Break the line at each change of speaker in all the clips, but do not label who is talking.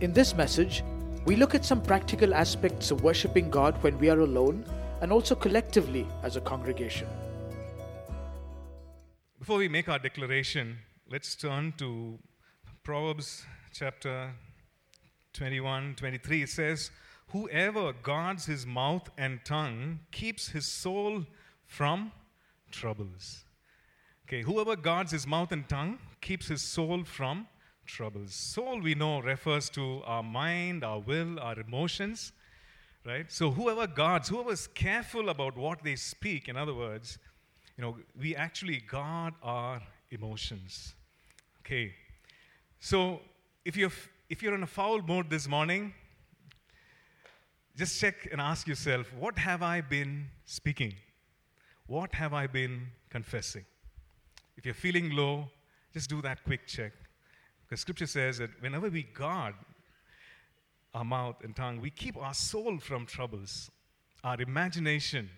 In this message, we look at some practical aspects of worshipping God when we are alone and also collectively as a congregation.
Before we make our declaration, let's turn to Proverbs chapter 21, 23. It says, Whoever guards his mouth and tongue keeps his soul from troubles. Okay, whoever guards his mouth and tongue keeps his soul from troubles. Soul, we know, refers to our mind, our will, our emotions, right? So whoever guards, whoever is careful about what they speak, in other words, you know, we actually guard our emotions. Okay. So if you're if you're in a foul mood this morning, just check and ask yourself, what have I been speaking? What have I been confessing? If you're feeling low, just do that quick check. Because scripture says that whenever we guard our mouth and tongue, we keep our soul from troubles. Our imagination,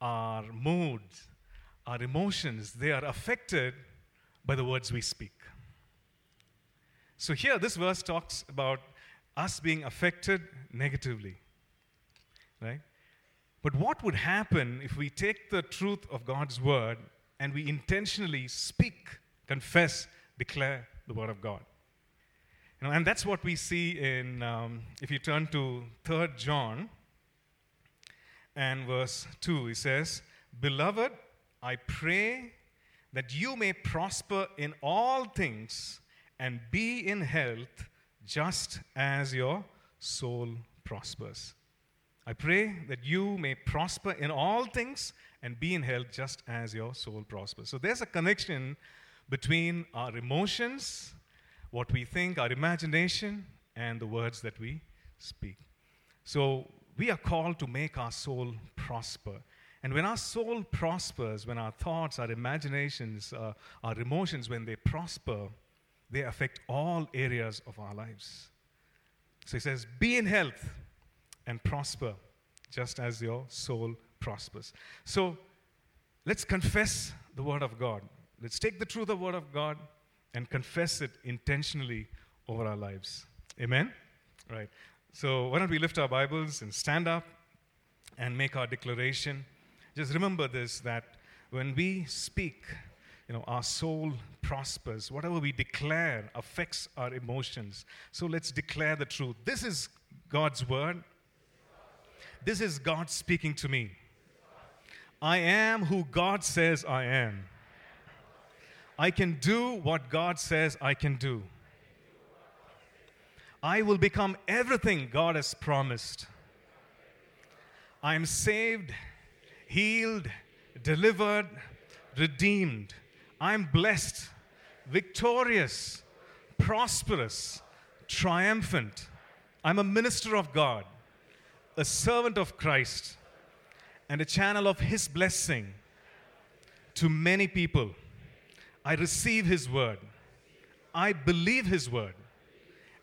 our moods, our emotions, they are affected by the words we speak. So here, this verse talks about us being affected negatively, right? But what would happen if we take the truth of God's word and we intentionally speak, confess, declare the Word of God. You know, and that's what we see in, um, if you turn to 3 John and verse 2, he says, Beloved, I pray that you may prosper in all things and be in health just as your soul prospers. I pray that you may prosper in all things and be in health just as your soul prospers. So there's a connection between our emotions, what we think, our imagination, and the words that we speak. So we are called to make our soul prosper. And when our soul prospers, when our thoughts, our imaginations, uh, our emotions, when they prosper, they affect all areas of our lives. So he says, Be in health and prosper, just as your soul prospers. So let's confess the word of God. Let's take the truth of the Word of God and confess it intentionally over our lives. Amen? Right. So why don't we lift our Bibles and stand up and make our declaration? Just remember this that when we speak, you know, our soul prospers. Whatever we declare affects our emotions. So let's declare the truth. This is God's word. This is God speaking to me. I am who God says I am. I can do what God says I can do. I will become everything God has promised. I am saved, healed, delivered, redeemed. I'm blessed, victorious, prosperous, triumphant. I'm a minister of God, a servant of Christ, and a channel of His blessing to many people. I receive His word. I believe His word.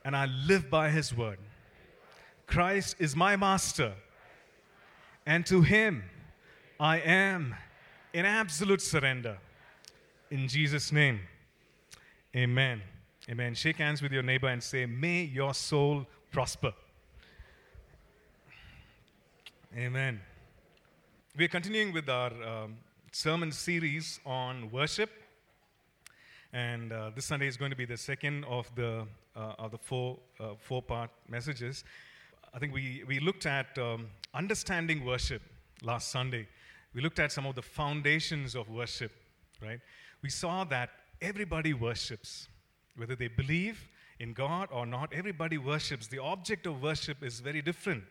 And I live by His word. Christ is my master. And to Him I am in absolute surrender. In Jesus' name, amen. Amen. Shake hands with your neighbor and say, May your soul prosper. Amen. We're continuing with our um, sermon series on worship. And uh, this Sunday is going to be the second of the, uh, of the four, uh, four part messages. I think we, we looked at um, understanding worship last Sunday. We looked at some of the foundations of worship, right? We saw that everybody worships, whether they believe in God or not, everybody worships. The object of worship is very different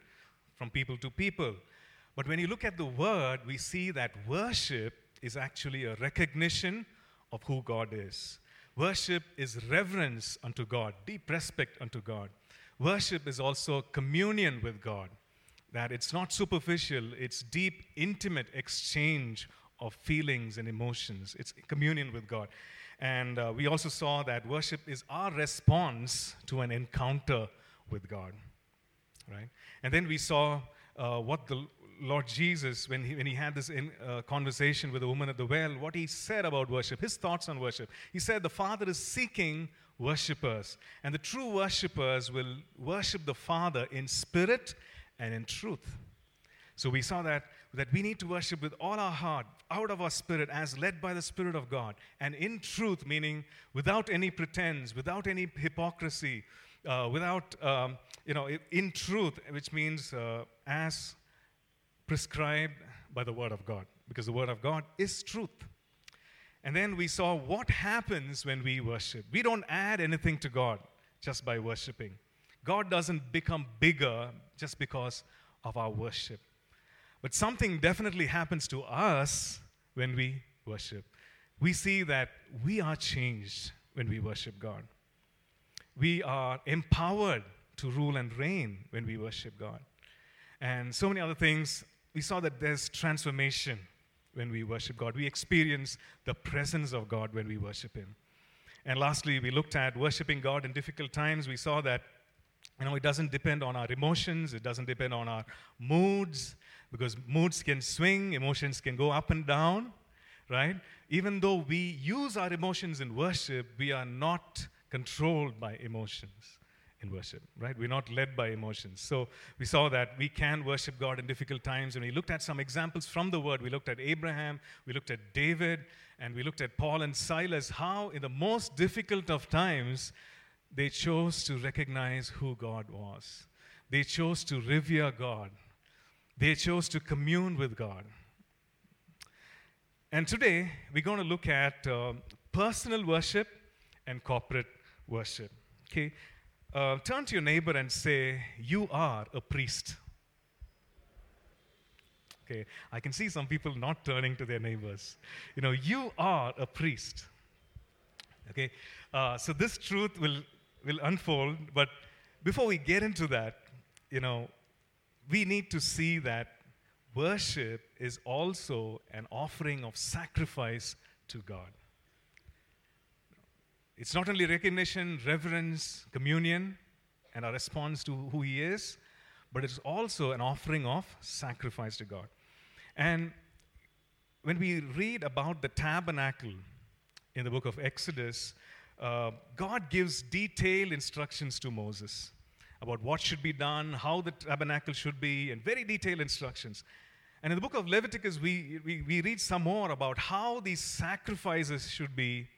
from people to people. But when you look at the word, we see that worship is actually a recognition of who God is. Worship is reverence unto God, deep respect unto God. Worship is also communion with God, that it's not superficial, it's deep, intimate exchange of feelings and emotions. It's communion with God. And uh, we also saw that worship is our response to an encounter with God, right? And then we saw uh, what the Lord Jesus, when he, when he had this in, uh, conversation with the woman at the well, what he said about worship, his thoughts on worship. He said, The Father is seeking worshippers. And the true worshippers will worship the Father in spirit and in truth. So we saw that, that we need to worship with all our heart, out of our spirit, as led by the Spirit of God, and in truth, meaning without any pretense, without any hypocrisy, uh, without, um, you know, in truth, which means uh, as prescribed by the Word of God, because the Word of God is truth. And then we saw what happens when we worship. We don't add anything to God just by worshiping. God doesn't become bigger just because of our worship. But something definitely happens to us when we worship. We see that we are changed when we worship God. We are empowered to rule and reign when we worship God. And so many other things. We saw that there's transformation when we worship God. We experience the presence of God when we worship Him. And lastly, we looked at worshiping God in difficult times. We saw that you know, it doesn't depend on our emotions, it doesn't depend on our moods, because moods can swing, emotions can go up and down, right? Even though we use our emotions in worship, we are not controlled by emotions in worship, right? We're not led by emotions. So we saw that we can worship God in difficult times, and we looked at some examples from the Word. We looked at Abraham, we looked at David, and we looked at Paul and Silas, how in the most difficult of times, they chose to recognize who God was. They chose to revere God. They chose to commune with God. And today, we're going to look at uh, personal worship and corporate worship. Okay? Uh, turn to your neighbor and say, You are a priest. Okay, I can see some people not turning to their neighbors. You know, you are a priest. Okay, uh, so this truth will, will unfold, but before we get into that, you know, we need to see that worship is also an offering of sacrifice to God. It's not only recognition, reverence, communion, and a response to who He is, but it's also an offering of sacrifice to God. And when we read about the tabernacle in the book of Exodus, uh, God gives detailed instructions to Moses about what should be done, how the tabernacle should be, and very detailed instructions. And in the book of Leviticus, we, we, we read some more about how these sacrifices should be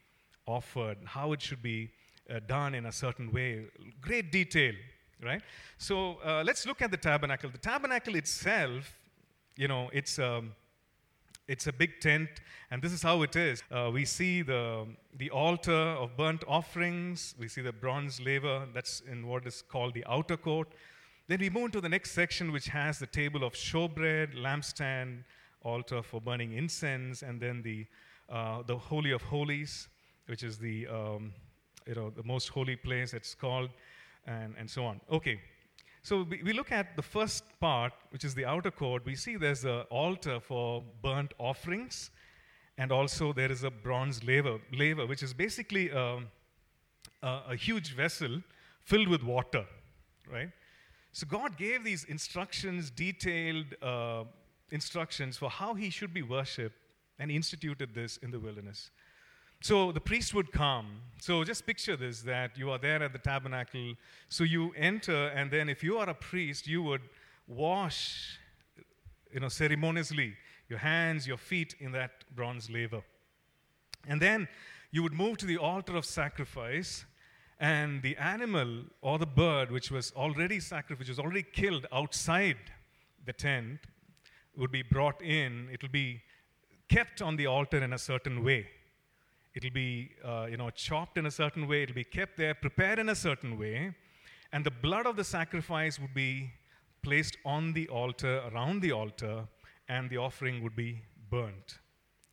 offered, how it should be uh, done in a certain way. Great detail, right? So uh, let's look at the tabernacle. The tabernacle itself, you know, it's. Um, it's a big tent, and this is how it is. Uh, we see the, the altar of burnt offerings. We see the bronze laver that's in what is called the outer court. Then we move to the next section, which has the table of showbread, lampstand, altar for burning incense, and then the, uh, the Holy of Holies which is the, um, you know, the most holy place, it's called, and, and so on. Okay, so we, we look at the first part, which is the outer court. We see there's an altar for burnt offerings, and also there is a bronze laver, laver which is basically a, a, a huge vessel filled with water, right? So God gave these instructions, detailed uh, instructions for how he should be worshipped, and instituted this in the wilderness. So the priest would come. So just picture this that you are there at the tabernacle. So you enter, and then if you are a priest, you would wash, you know, ceremoniously your hands, your feet in that bronze laver. And then you would move to the altar of sacrifice, and the animal or the bird, which was already sacrificed, which was already killed outside the tent, would be brought in. It will be kept on the altar in a certain way. It'll be, uh, you know, chopped in a certain way. It'll be kept there, prepared in a certain way. And the blood of the sacrifice would be placed on the altar, around the altar, and the offering would be burnt.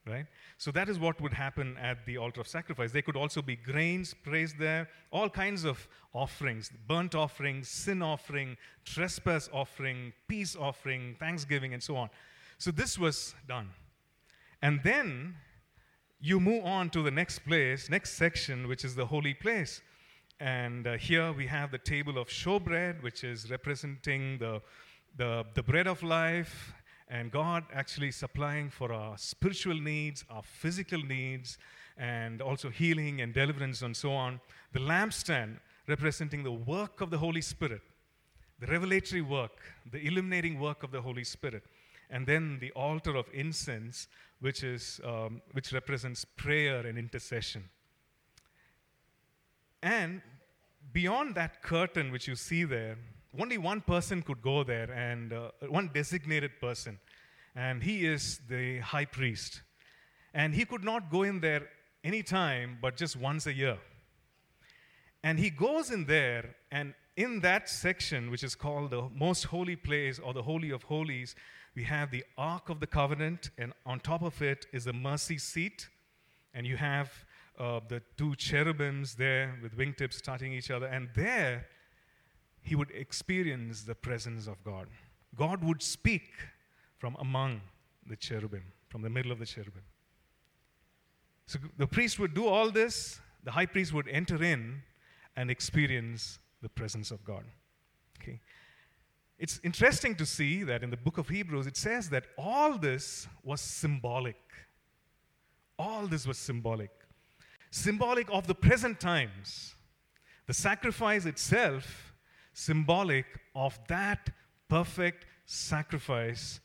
Right? So that is what would happen at the altar of sacrifice. There could also be grains placed there, all kinds of offerings burnt offerings, sin offering, trespass offering, peace offering, thanksgiving, and so on. So this was done. And then you move on to the next place, next section, which is the holy place. And uh, here we have the table of showbread, which is representing the, the, the bread of life, and God actually supplying for our spiritual needs, our physical needs, and also healing and deliverance and so on. The lampstand representing the work of the Holy Spirit, the revelatory work, the illuminating work of the Holy Spirit. And then the altar of incense, which, is, um, which represents prayer and intercession. And beyond that curtain which you see there, only one person could go there, and uh, one designated person, and he is the high priest. And he could not go in there anytime but just once a year. And he goes in there, and in that section, which is called the most holy place or the Holy of Holies, we have the Ark of the Covenant, and on top of it is the mercy seat. And you have uh, the two cherubims there with wingtips touching each other. And there, he would experience the presence of God. God would speak from among the cherubim, from the middle of the cherubim. So the priest would do all this, the high priest would enter in and experience the presence of God. Okay. It's interesting to see that in the book of Hebrews, it says that all this was symbolic. All this was symbolic. Symbolic of the present times. The sacrifice itself, symbolic of that perfect sacrifice,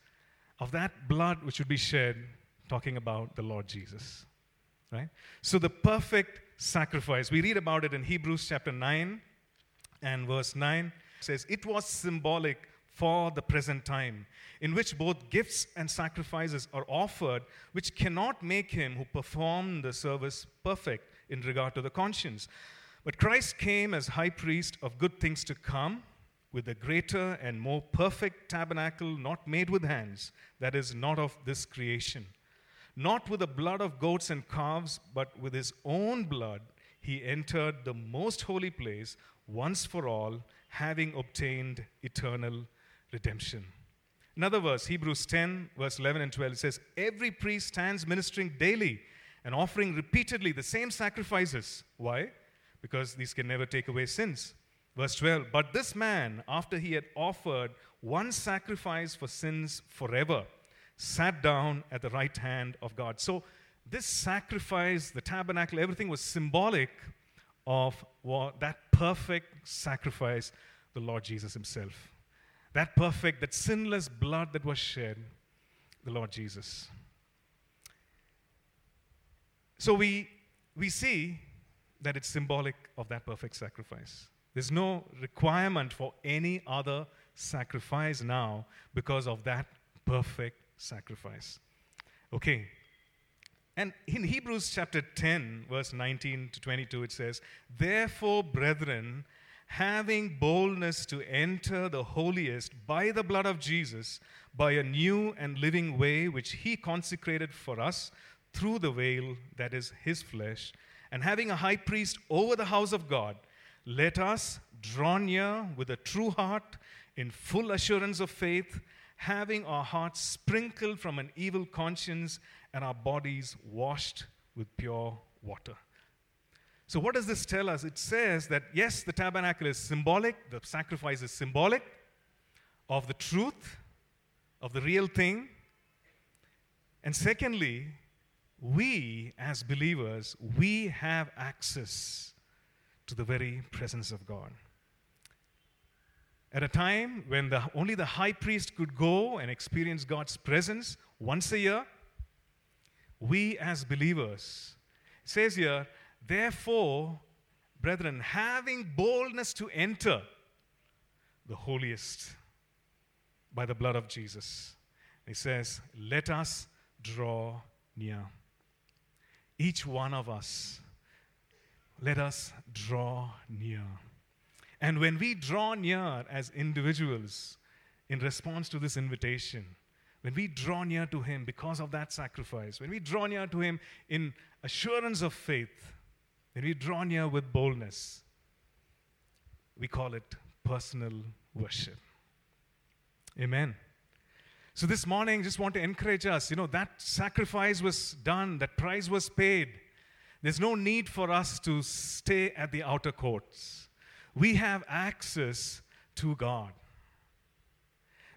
of that blood which would be shed, talking about the Lord Jesus. Right? So, the perfect sacrifice, we read about it in Hebrews chapter 9 and verse 9. Says, It was symbolic for the present time, in which both gifts and sacrifices are offered, which cannot make him who performed the service perfect in regard to the conscience. But Christ came as high priest of good things to come with a greater and more perfect tabernacle not made with hands, that is, not of this creation not with the blood of goats and calves, but with his own blood, he entered the most holy place once for all, having obtained eternal redemption. Another verse, Hebrews 10, verse 11 and 12, says, Every priest stands ministering daily and offering repeatedly the same sacrifices. Why? Because these can never take away sins. Verse 12, But this man, after he had offered one sacrifice for sins forever, sat down at the right hand of God. So, this sacrifice, the tabernacle, everything was symbolic of what, that perfect sacrifice, the Lord Jesus Himself. That perfect, that sinless blood that was shed, the Lord Jesus. So we, we see that it's symbolic of that perfect sacrifice. There's no requirement for any other sacrifice now because of that perfect sacrifice. Okay. And in Hebrews chapter 10, verse 19 to 22, it says, Therefore, brethren, having boldness to enter the holiest by the blood of Jesus, by a new and living way which he consecrated for us through the veil that is his flesh, and having a high priest over the house of God, let us draw near with a true heart in full assurance of faith having our hearts sprinkled from an evil conscience and our bodies washed with pure water. So, what does this tell us? It says that yes, the tabernacle is symbolic, the sacrifice is symbolic of the truth, of the real thing. And secondly, we as believers, we have access to the very presence of God at a time when the, only the high priest could go and experience God's presence once a year, we as believers, says here, therefore, brethren, having boldness to enter the holiest by the blood of Jesus. He says, let us draw near. Each one of us, let us draw near. And when we draw near as individuals in response to this invitation, when we draw near to Him because of that sacrifice, when we draw near to Him in assurance of faith, when we draw near with boldness, we call it personal worship. Amen. So this morning, just want to encourage us. You know, that sacrifice was done, that price was paid. There's no need for us to stay at the outer courts we have access to God.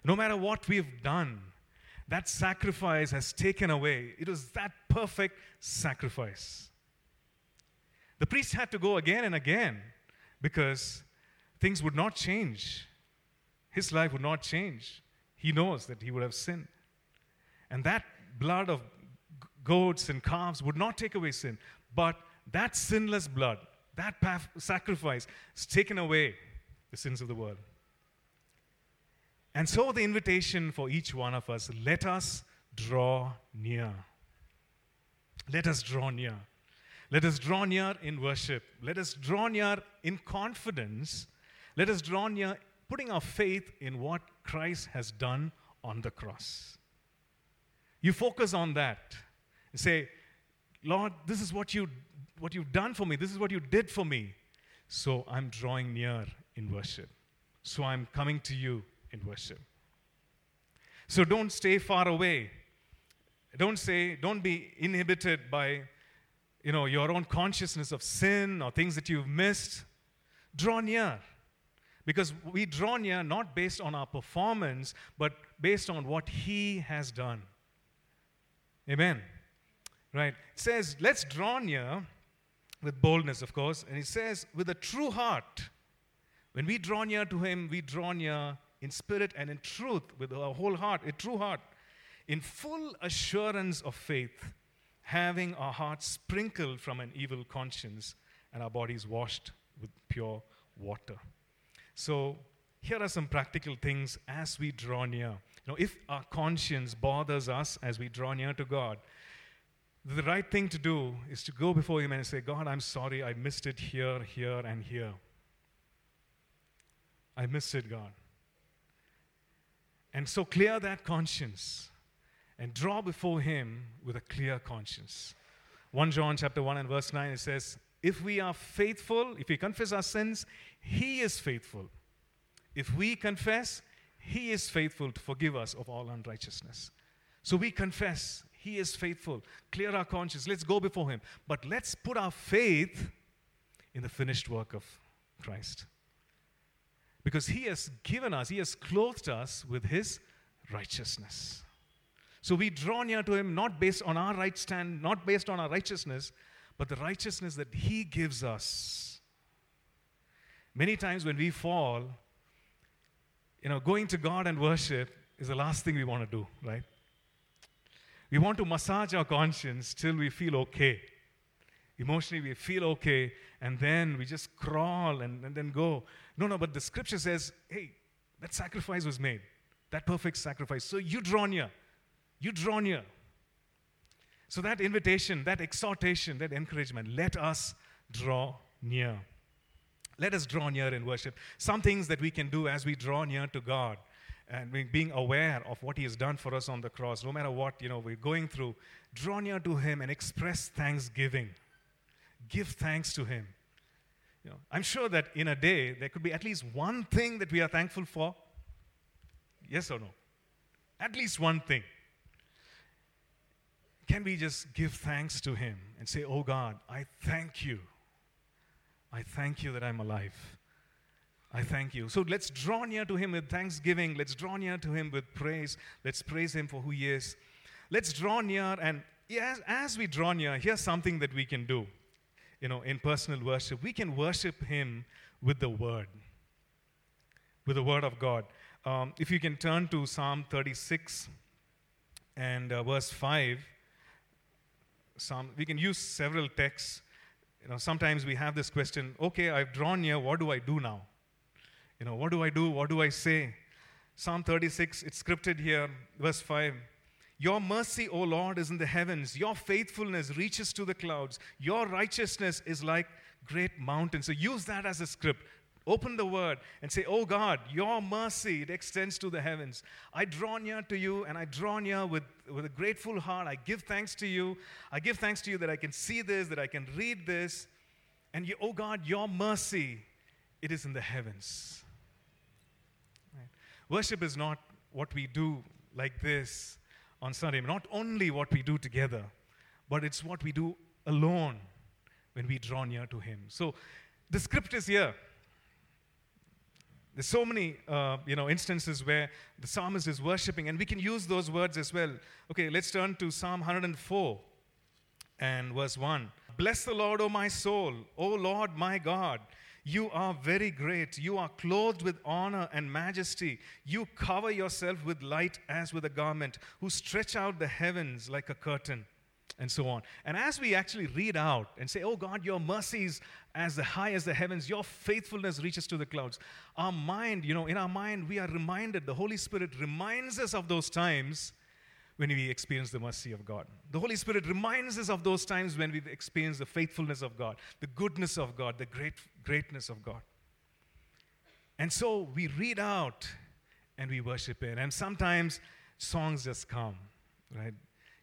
No matter what we've done, that sacrifice has taken away. It was that perfect sacrifice. The priest had to go again and again because things would not change. His life would not change. He knows that he would have sinned. And that blood of goats and calves would not take away sin. But that sinless blood, that sacrifice, has taken away the sins of the world. And so, the invitation for each one of us let us draw near. Let us draw near. Let us draw near in worship. Let us draw near in confidence. Let us draw near putting our faith in what Christ has done on the cross. You focus on that and say, Lord, this is what, you, what you've done for me. This is what you did for me. So I'm drawing near in worship. So I'm coming to you in worship. So don't stay far away. Don't say, don't be inhibited by you know, your own consciousness of sin or things that you've missed. Draw near. Because we draw near not based on our performance, but based on what He has done. Amen. Right? It says, let's draw near with boldness, of course. And it says, with a true heart. When we draw near to Him, we draw near in spirit and in truth, with our whole heart, a true heart, in full assurance of faith, having our hearts sprinkled from an evil conscience and our bodies washed with pure water. So, here are some practical things as we draw near. You know, if our conscience bothers us as we draw near to God, the right thing to do is to go before Him and say, God, I'm sorry, I missed it here, here, and here. I missed it, God. And so clear that conscience and draw before him with a clear conscience. 1 John chapter 1 and verse 9 it says, "If we are faithful, if we confess our sins, he is faithful. If we confess, he is faithful to forgive us of all unrighteousness." So we confess, he is faithful. Clear our conscience. Let's go before him. But let's put our faith in the finished work of Christ. Because he has given us, he has clothed us with his righteousness. So we draw near to him not based on our right stand, not based on our righteousness, but the righteousness that he gives us. Many times when we fall, you know, going to God and worship is the last thing we want to do, right? We want to massage our conscience till we feel okay. Emotionally, we feel okay, and then we just crawl and, and then go. No, no, but the scripture says, hey, that sacrifice was made, that perfect sacrifice. So you draw near, you draw near. So that invitation, that exhortation, that encouragement, let us draw near. Let us draw near in worship. Some things that we can do as we draw near to God and being aware of what he has done for us on the cross no matter what you know we're going through draw near to him and express thanksgiving give thanks to Him. You know, I'm sure that in a day there could be at least one thing that we are thankful for. Yes or no? At least one thing. Can we just give thanks to Him and say, Oh God, I thank you. I thank you that I'm alive. I thank you. So let's draw near to Him with thanksgiving. Let's draw near to Him with praise. Let's praise Him for who He is. Let's draw near, and yes, as we draw near, here's something that we can do you know, in personal worship, we can worship Him with the Word, with the Word of God. Um, if you can turn to Psalm 36 and uh, verse 5, Psalm, we can use several texts. You know, sometimes we have this question okay, I've drawn near, what do I do now? You know, what do I do? What do I say? Psalm 36, it's scripted here, verse 5. Your mercy, O Lord, is in the heavens. Your faithfulness reaches to the clouds. Your righteousness is like great mountains. So use that as a script. Open the word and say, Oh God, your mercy, it extends to the heavens. I draw near to you and I draw near with, with a grateful heart. I give thanks to you. I give thanks to you that I can see this, that I can read this. And you, oh God, your mercy, it is in the heavens. Right? Worship is not what we do like this on Sunday. Not only what we do together, but it's what we do alone when we draw near to Him. So the script is here. There's so many, uh, you know, instances where the psalmist is worshiping, and we can use those words as well. Okay, let's turn to Psalm 104 and verse 1. Bless the Lord, O my soul, O Lord my God. You are very great. You are clothed with honor and majesty. You cover yourself with light as with a garment, who stretch out the heavens like a curtain, and so on. And as we actually read out and say, Oh God, your mercies as high as the heavens, your faithfulness reaches to the clouds, our mind, you know, in our mind, we are reminded, the Holy Spirit reminds us of those times when we experience the mercy of God. The Holy Spirit reminds us of those times when we experience the faithfulness of God, the goodness of God, the great, greatness of God. And so we read out and we worship it. And sometimes songs just come, right?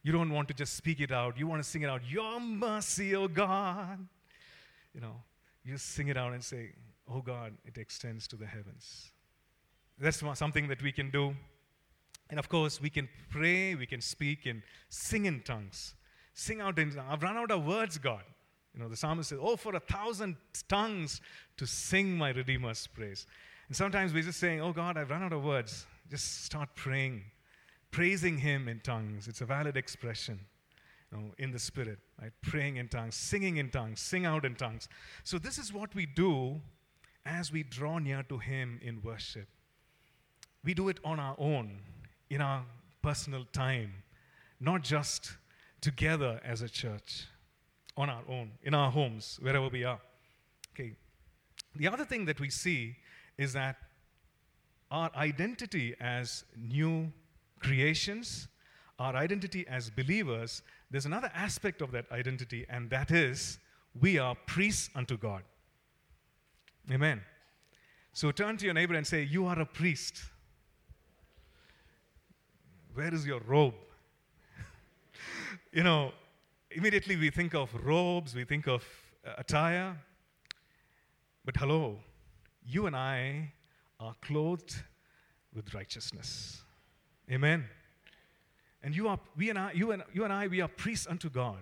You don't want to just speak it out, you want to sing it out. Your mercy, oh God. You know, you sing it out and say, Oh God, it extends to the heavens. That's something that we can do and of course, we can pray, we can speak, and sing in tongues. Sing out in I've run out of words, God. You know, the psalmist says, Oh, for a thousand tongues to sing my Redeemer's praise. And sometimes we're just saying, Oh, God, I've run out of words. Just start praying, praising Him in tongues. It's a valid expression. You know, in the spirit, right? Praying in tongues, singing in tongues, sing out in tongues. So, this is what we do as we draw near to Him in worship. We do it on our own in our personal time, not just together as a church, on our own, in our homes, wherever we are. Okay. The other thing that we see is that our identity as new creations, our identity as believers, there's another aspect of that identity, and that is we are priests unto God. Amen. So turn to your neighbor and say, You are a priest. Where is your robe? you know, immediately we think of robes, we think of uh, attire. But hello, you and I are clothed with righteousness. Amen. And you are, we and I, you and, you and I, we are priests unto God.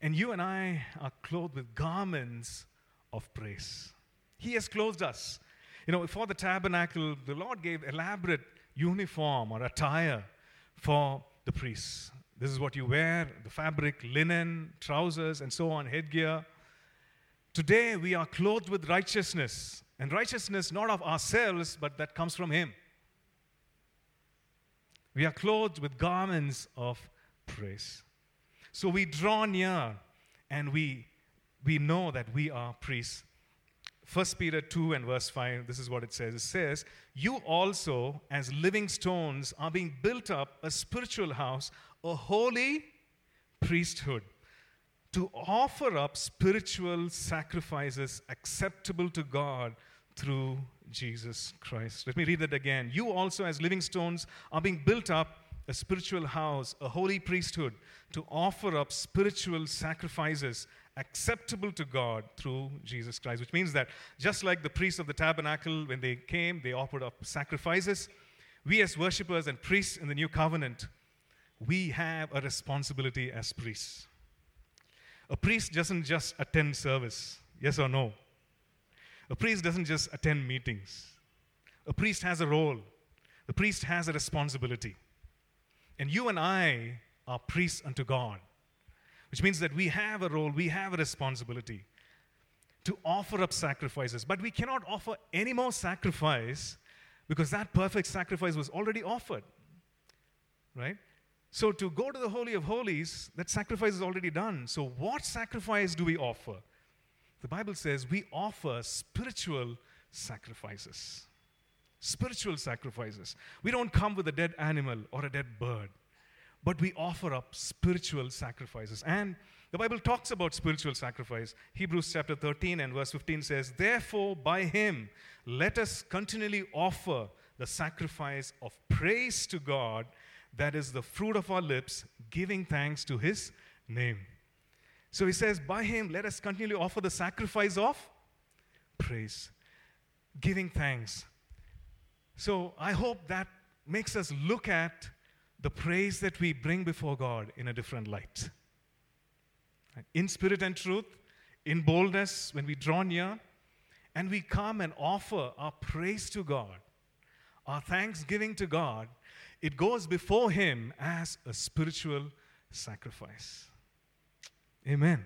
And you and I are clothed with garments of praise. He has clothed us. You know, for the tabernacle, the Lord gave elaborate uniform or attire for the priests. This is what you wear the fabric, linen, trousers, and so on, headgear. Today we are clothed with righteousness, and righteousness not of ourselves, but that comes from Him. We are clothed with garments of praise. So we draw near and we, we know that we are priests 1 Peter 2 and verse 5, this is what it says. It says, You also, as living stones, are being built up a spiritual house, a holy priesthood, to offer up spiritual sacrifices acceptable to God through Jesus Christ. Let me read that again. You also, as living stones, are being built up a spiritual house, a holy priesthood, to offer up spiritual sacrifices acceptable to God through Jesus Christ, which means that just like the priests of the tabernacle, when they came, they offered up sacrifices. We, as worshippers and priests in the new covenant, we have a responsibility as priests. A priest doesn't just attend service, yes or no. A priest doesn't just attend meetings. A priest has a role, the priest has a responsibility. And you and I are priests unto God which means that we have a role, we have a responsibility to offer up sacrifices. But we cannot offer any more sacrifice because that perfect sacrifice was already offered. Right? So, to go to the Holy of Holies, that sacrifice is already done. So, what sacrifice do we offer? The Bible says we offer spiritual sacrifices. Spiritual sacrifices. We don't come with a dead animal or a dead bird but we offer up spiritual sacrifices. And the Bible talks about spiritual sacrifice. Hebrews chapter 13 and verse 15 says, Therefore, by him, let us continually offer the sacrifice of praise to God, that is the fruit of our lips, giving thanks to his name. So he says, By him, let us continually offer the sacrifice of praise, giving thanks. So I hope that makes us look at the praise that we bring before God in a different light. In spirit and truth, in boldness, when we draw near, and we come and offer our praise to God, our thanksgiving to God, it goes before Him as a spiritual sacrifice. Amen.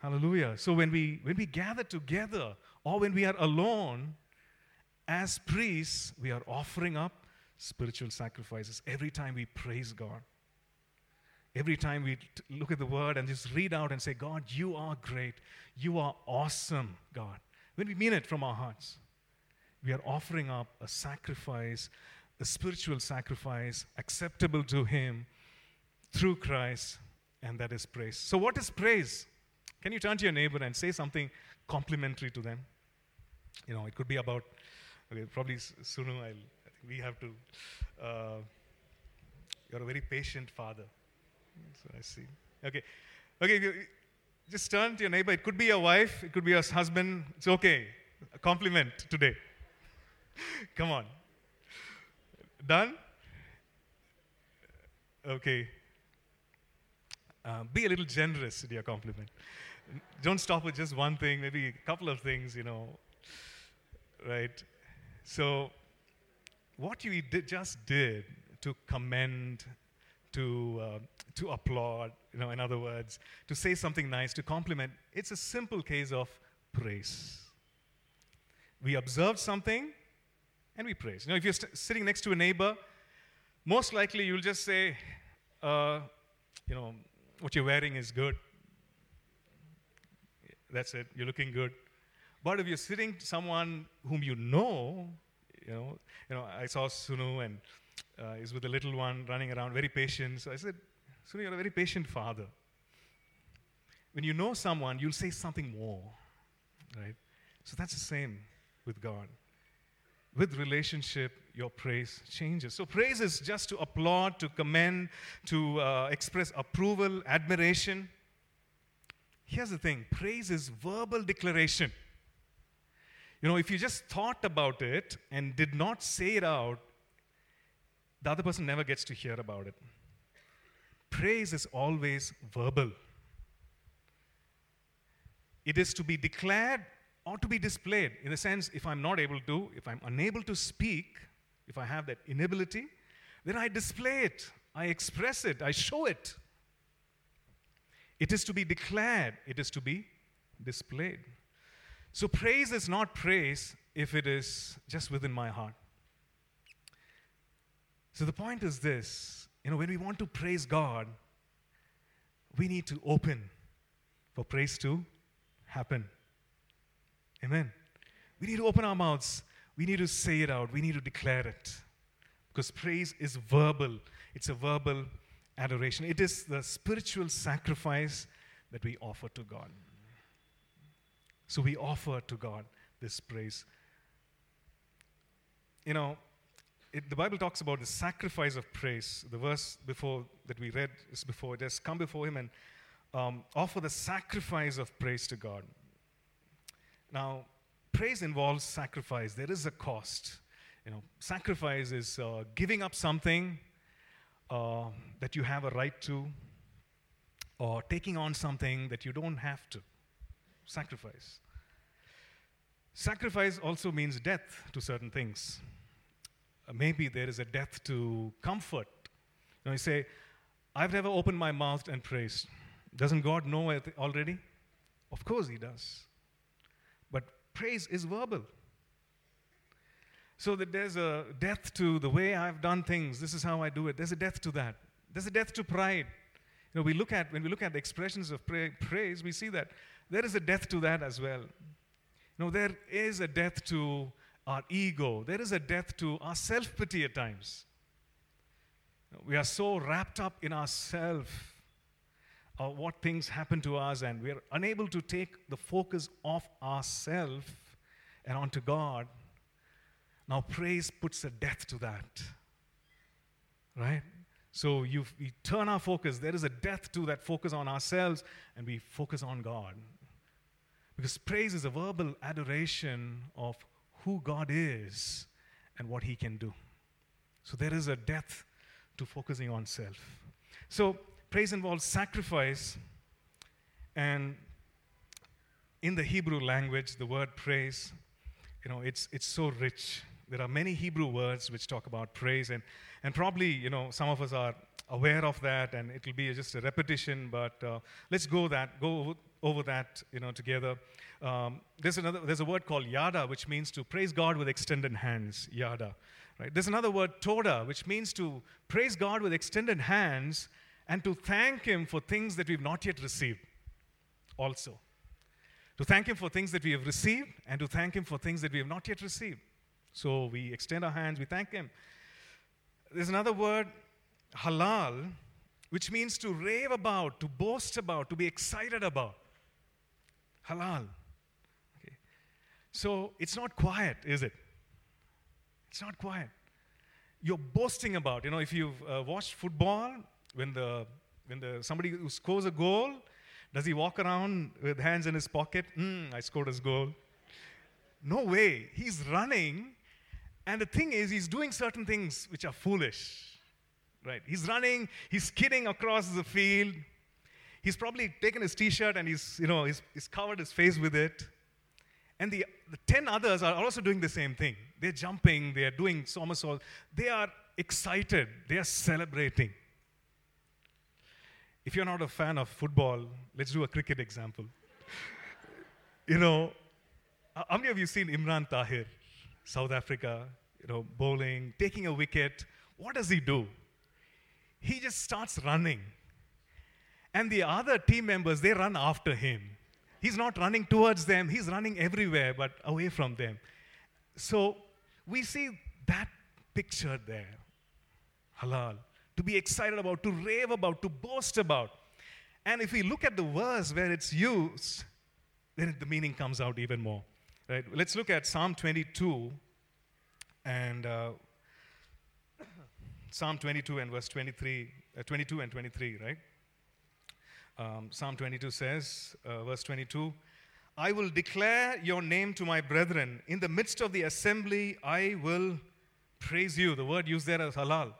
Hallelujah. So when we when we gather together or when we are alone as priests, we are offering up spiritual sacrifices every time we praise God. Every time we t- look at the word and just read out and say, God, you are great. You are awesome, God. When we mean it from our hearts, we are offering up a sacrifice, a spiritual sacrifice acceptable to Him through Christ, and that is praise. So, what is praise? Can you turn to your neighbor and say something complimentary to them? You know, it could be about, okay, probably Sunu, I'll, we have to. Uh, you're a very patient father. So I see. Okay. Okay, just turn to your neighbor. It could be your wife, it could be your husband. It's okay. A compliment today. Come on. Done? Okay. Uh, be a little generous in your compliment. Don't stop with just one thing, maybe a couple of things, you know. Right? So, what you did, just did to commend, to, uh, to applaud, you know, in other words, to say something nice, to compliment, it's a simple case of praise. We observed something and we praise. You know, if you're st- sitting next to a neighbor, most likely you'll just say, uh, you know, what you're wearing is good. That's it, you're looking good. But if you're sitting to someone whom you know, you know, you know, I saw Sunu and uh, is with the little one running around, very patient. So I said, Sunu, you're a very patient father. When you know someone, you'll say something more, right? So that's the same with God. With relationship, your praise changes. So, praise is just to applaud, to commend, to uh, express approval, admiration. Here's the thing praise is verbal declaration. You know, if you just thought about it and did not say it out, the other person never gets to hear about it. Praise is always verbal. It is to be declared or to be displayed. In the sense, if I'm not able to, if I'm unable to speak, if I have that inability, then I display it, I express it, I show it. It is to be declared, it is to be displayed. So, praise is not praise if it is just within my heart. So, the point is this you know, when we want to praise God, we need to open for praise to happen. Amen. We need to open our mouths. We need to say it out. We need to declare it. Because praise is verbal, it's a verbal adoration. It is the spiritual sacrifice that we offer to God. So we offer to God this praise. You know, it, the Bible talks about the sacrifice of praise. The verse before that we read is before it has come before Him and um, offer the sacrifice of praise to God. Now, praise involves sacrifice. There is a cost. You know, sacrifice is uh, giving up something uh, that you have a right to, or taking on something that you don't have to. Sacrifice. Sacrifice also means death to certain things. Uh, maybe there is a death to comfort. You know, you say, I've never opened my mouth and praised. Doesn't God know it already? Of course, He does. But praise is verbal. So that there's a death to the way I've done things. This is how I do it. There's a death to that. There's a death to pride. You know, we look at when we look at the expressions of pra- praise, we see that there is a death to that as well. You know, there is a death to our ego. There is a death to our self pity at times. We are so wrapped up in ourself, or what things happen to us, and we are unable to take the focus off ourself and onto God. Now, praise puts a death to that. Right? So you we turn our focus. There is a death to that focus on ourselves, and we focus on God. Because praise is a verbal adoration of who God is and what He can do. So there is a death to focusing on self. So praise involves sacrifice, and in the Hebrew language, the word praise, you know, it's, it's so rich. There are many Hebrew words which talk about praise, and, and probably, you know, some of us are aware of that, and it will be just a repetition. But uh, let's go that go over, that you know together. Um, there's another there's a word called yada, which means to praise God with extended hands. Yada, right? There's another word toda, which means to praise God with extended hands and to thank Him for things that we've not yet received. Also, to thank Him for things that we have received, and to thank Him for things that we have not yet received. So we extend our hands, we thank Him. There's another word, halal, which means to rave about, to boast about, to be excited about. Halal. Okay. So it's not quiet, is it? It's not quiet. You're boasting about, you know, if you've uh, watched football, when the when the somebody who scores a goal, does he walk around with hands in his pocket? Mm, I scored his goal. No way. He's running, and the thing is, he's doing certain things which are foolish. Right? He's running, he's skidding across the field. He's probably taken his t-shirt and he's, you know, he's, he's covered his face with it. And the, the 10 others are also doing the same thing. They're jumping, they're doing somersaults. They are excited, they are celebrating. If you're not a fan of football, let's do a cricket example. you know, how many of you seen Imran Tahir, South Africa, you know, bowling, taking a wicket? What does he do? He just starts running. And the other team members, they run after him. He's not running towards them, he's running everywhere but away from them. So we see that picture there. Halal to be excited about, to rave about, to boast about. And if we look at the verse where it's used, then the meaning comes out even more. Right? Let's look at Psalm 22 and uh, Psalm 22 and verse 23, uh, 22 and 23, right? Um, Psalm 22 says, uh, verse 22, I will declare your name to my brethren. In the midst of the assembly, I will praise you. The word used there is halal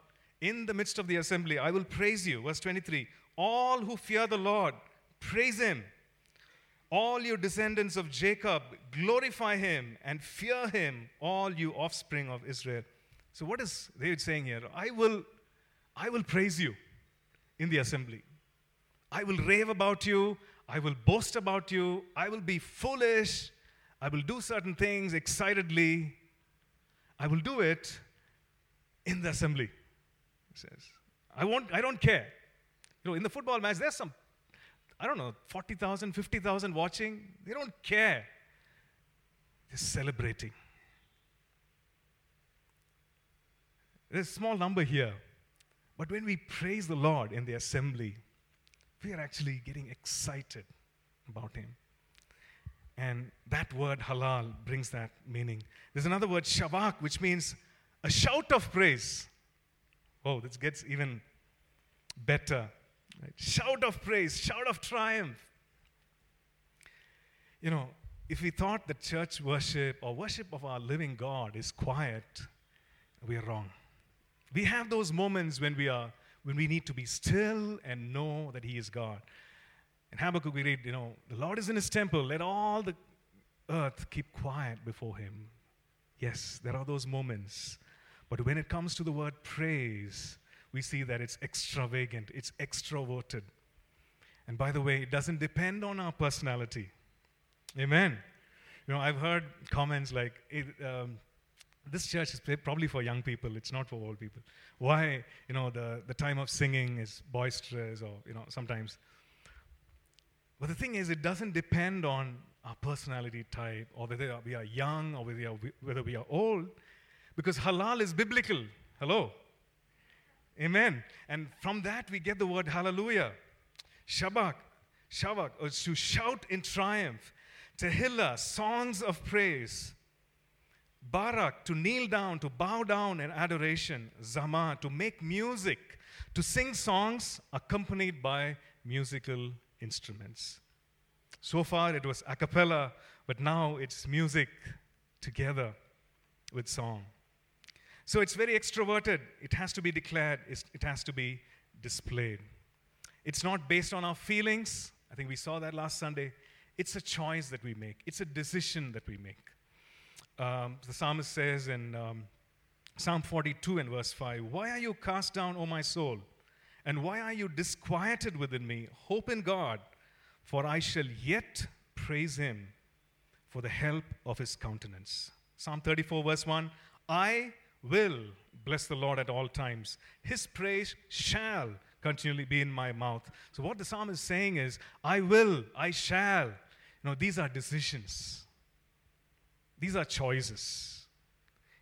in the midst of the assembly, I will praise you. Verse 23 All who fear the Lord, praise him. All you descendants of Jacob, glorify him and fear him, all you offspring of Israel. So, what is David saying here? I will, I will praise you in the assembly. I will rave about you. I will boast about you. I will be foolish. I will do certain things excitedly. I will do it in the assembly He says. I, won't, I don't care. You know, in the football match, there's some, I don't know, 40,000, 50,000 watching. They don't care. They're celebrating. There's a small number here. But when we praise the Lord in the assembly, we are actually getting excited about Him. And that word halal brings that meaning. There's another word, shabach, which means a shout of praise. Oh, this gets even better. Right? Shout of praise, shout of triumph. You know, if we thought that church worship or worship of our living God is quiet, we are wrong. We have those moments when we are when we need to be still and know that He is God. In Habakkuk, we read, you know, the Lord is in His temple. Let all the earth keep quiet before Him. Yes, there are those moments but when it comes to the word praise, we see that it's extravagant, it's extroverted. And by the way, it doesn't depend on our personality. Amen. You know, I've heard comments like, um, this church is probably for young people, it's not for old people. Why, you know, the, the time of singing is boisterous or, you know, sometimes. But the thing is, it doesn't depend on our personality type or whether we are young or whether we are, whether we are old. Because halal is biblical. Hello? Amen. And from that we get the word hallelujah. Shabach, shabach, or to shout in triumph. Tehillah, songs of praise. Barak, to kneel down, to bow down in adoration. Zamar, to make music, to sing songs accompanied by musical instruments. So far it was a cappella, but now it's music together with song. So it's very extroverted. It has to be declared, it has to be displayed. It's not based on our feelings. I think we saw that last Sunday. It's a choice that we make, it's a decision that we make. Um, the psalmist says in um, Psalm 42 and verse 5 Why are you cast down, O my soul? And why are you disquieted within me? Hope in God, for I shall yet praise him for the help of his countenance. Psalm 34, verse 1 I will bless the Lord at all times. His praise shall continually be in my mouth. So, what the psalm is saying is, I will, I shall. You know, these are decisions, these are choices.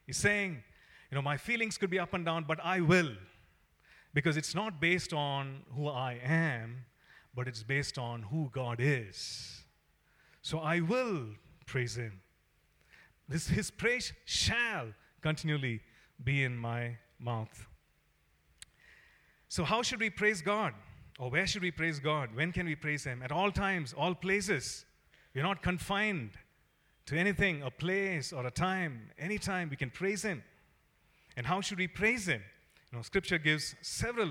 He's saying, you know, my feelings could be up and down, but I will. Because it's not based on who I am, but it's based on who God is. So I will praise Him. This, his praise shall continually be in my mouth. So, how should we praise God? Or where should we praise God? When can we praise Him? At all times, all places. We're not confined to anything, a place or a time. Anytime we can praise Him. And how should we praise Him? You know, Scripture gives several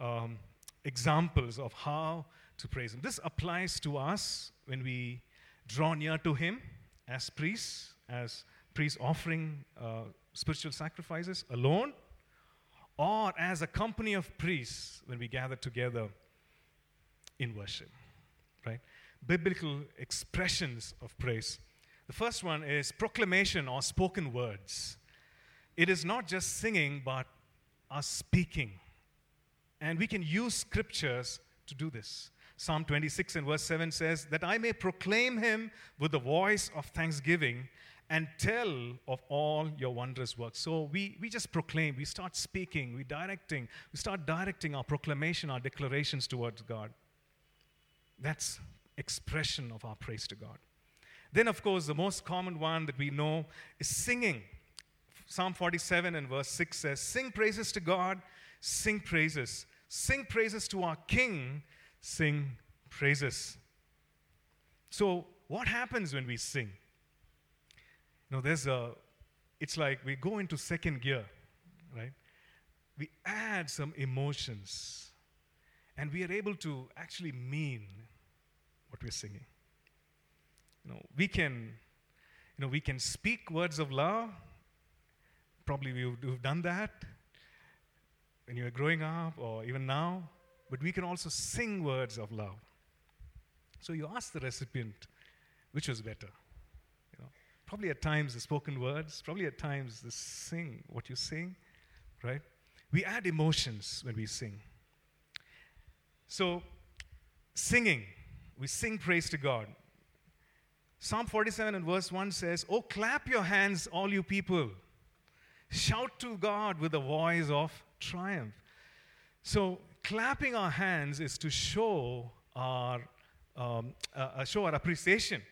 um, examples of how to praise Him. This applies to us when we draw near to Him as priests, as priests offering uh, spiritual sacrifices alone, or as a company of priests when we gather together in worship. Right? Biblical expressions of praise. The first one is proclamation or spoken words. It is not just singing, but us speaking. And we can use scriptures to do this. Psalm 26 and verse 7 says, That I may proclaim him with the voice of thanksgiving and tell of all your wondrous works. So we, we just proclaim, we start speaking, we directing, we start directing our proclamation, our declarations towards God. That's expression of our praise to God. Then, of course, the most common one that we know is singing. Psalm 47 and verse 6 says, Sing praises to God, sing praises. Sing praises to our King, sing praises. So, what happens when we sing? You know, there's a, it's like we go into second gear, right? We add some emotions, and we are able to actually mean what we're singing. You know, we can, you know, we can speak words of love. Probably we've done that when you were growing up or even now but we can also sing words of love. So you ask the recipient, which was better? You know, probably at times the spoken words, probably at times the sing, what you sing, right? We add emotions when we sing. So, singing, we sing praise to God. Psalm 47 and verse 1 says, Oh, clap your hands, all you people. Shout to God with a voice of triumph. So, clapping our hands is to show our, um, uh, uh, show our appreciation.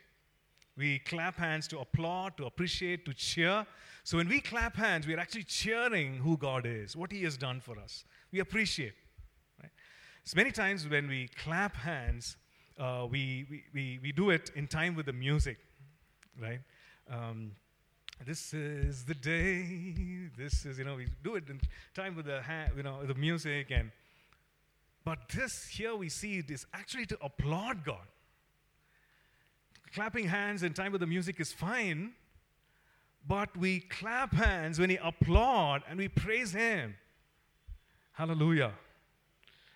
We clap hands to applaud, to appreciate, to cheer. So when we clap hands, we're actually cheering who God is, what He has done for us. We appreciate. Right? So many times when we clap hands, uh, we, we, we, we do it in time with the music, right? Um, this is the day. This is, you know, we do it in time with the, ha- you know, the music and but this here we see it is actually to applaud God. Clapping hands in time with the music is fine, but we clap hands when we applaud and we praise Him. Hallelujah.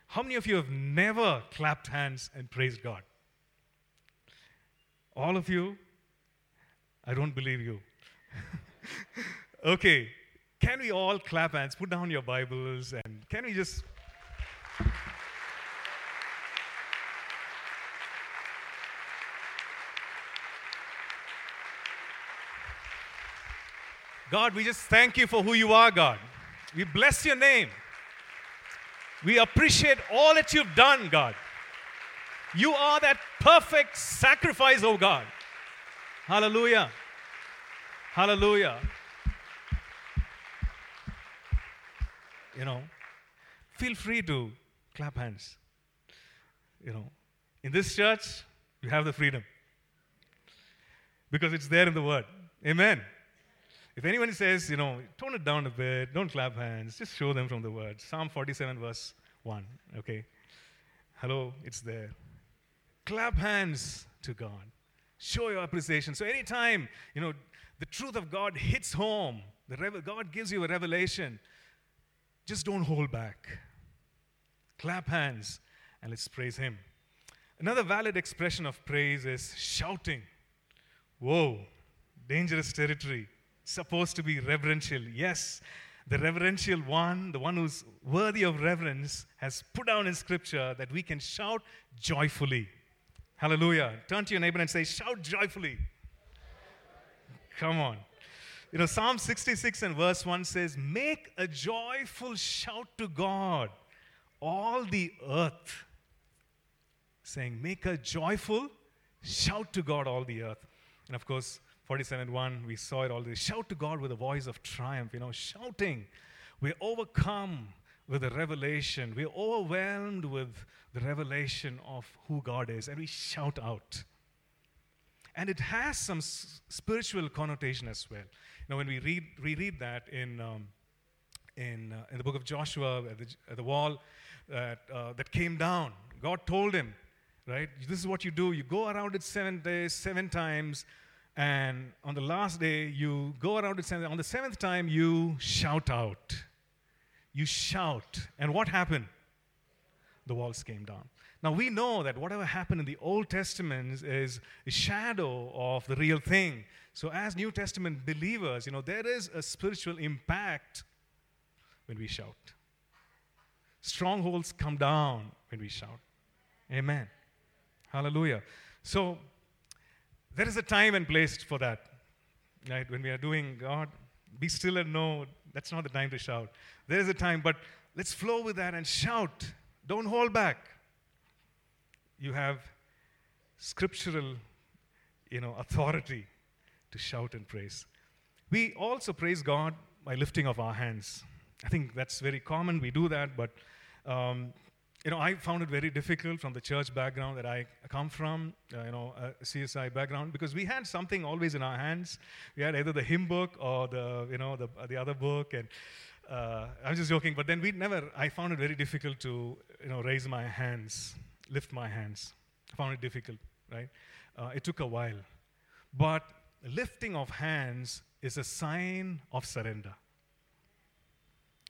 How many of you have never clapped hands and praised God? All of you? I don't believe you. okay, can we all clap hands? Put down your Bibles and can we just God, we just thank you for who you are, God. We bless your name. We appreciate all that you've done, God. You are that perfect sacrifice, oh God. Hallelujah. Hallelujah. You know, feel free to clap hands. You know, in this church, you have the freedom because it's there in the Word. Amen. If anyone says, you know, tone it down a bit, don't clap hands, just show them from the word. Psalm 47, verse 1, okay? Hello, it's there. Clap hands to God. Show your appreciation. So anytime, you know, the truth of God hits home, the revel- God gives you a revelation, just don't hold back. clap hands, and let's praise Him. Another valid expression of praise is shouting. Whoa, dangerous territory. Supposed to be reverential. Yes, the reverential one, the one who's worthy of reverence, has put down in Scripture that we can shout joyfully. Hallelujah. Turn to your neighbor and say, Shout joyfully. Come on. You know, Psalm 66 and verse 1 says, Make a joyful shout to God, all the earth. Saying, Make a joyful shout to God, all the earth. And of course, 47 1, we saw it already. Shout to God with a voice of triumph, you know, shouting. We're overcome with the revelation. We're overwhelmed with the revelation of who God is, and we shout out. And it has some s- spiritual connotation as well. Now, when we read, reread that in, um, in, uh, in the book of Joshua, at the, at the wall that, uh, that came down, God told him, right, this is what you do. You go around it seven days, seven times, and on the last day, you go around it. On the seventh time, you shout out. You shout. And what happened? The walls came down. Now we know that whatever happened in the Old Testament is a shadow of the real thing. So as New Testament believers, you know, there is a spiritual impact when we shout. Strongholds come down when we shout. Amen. Hallelujah. So there is a time and place for that. Right? When we are doing God, be still and know that's not the time to shout. There is a time, but let's flow with that and shout. Don't hold back. You have scriptural, you know, authority to shout and praise. We also praise God by lifting of our hands. I think that's very common. We do that, but um, you know, I found it very difficult from the church background that I come from, uh, you know, a CSI background, because we had something always in our hands. We had either the hymn book or the, you know, the, the other book, and uh, I'm just joking. But then we never. I found it very difficult to, you know, raise my hands, lift my hands. I found it difficult, right? Uh, it took a while, but lifting of hands is a sign of surrender.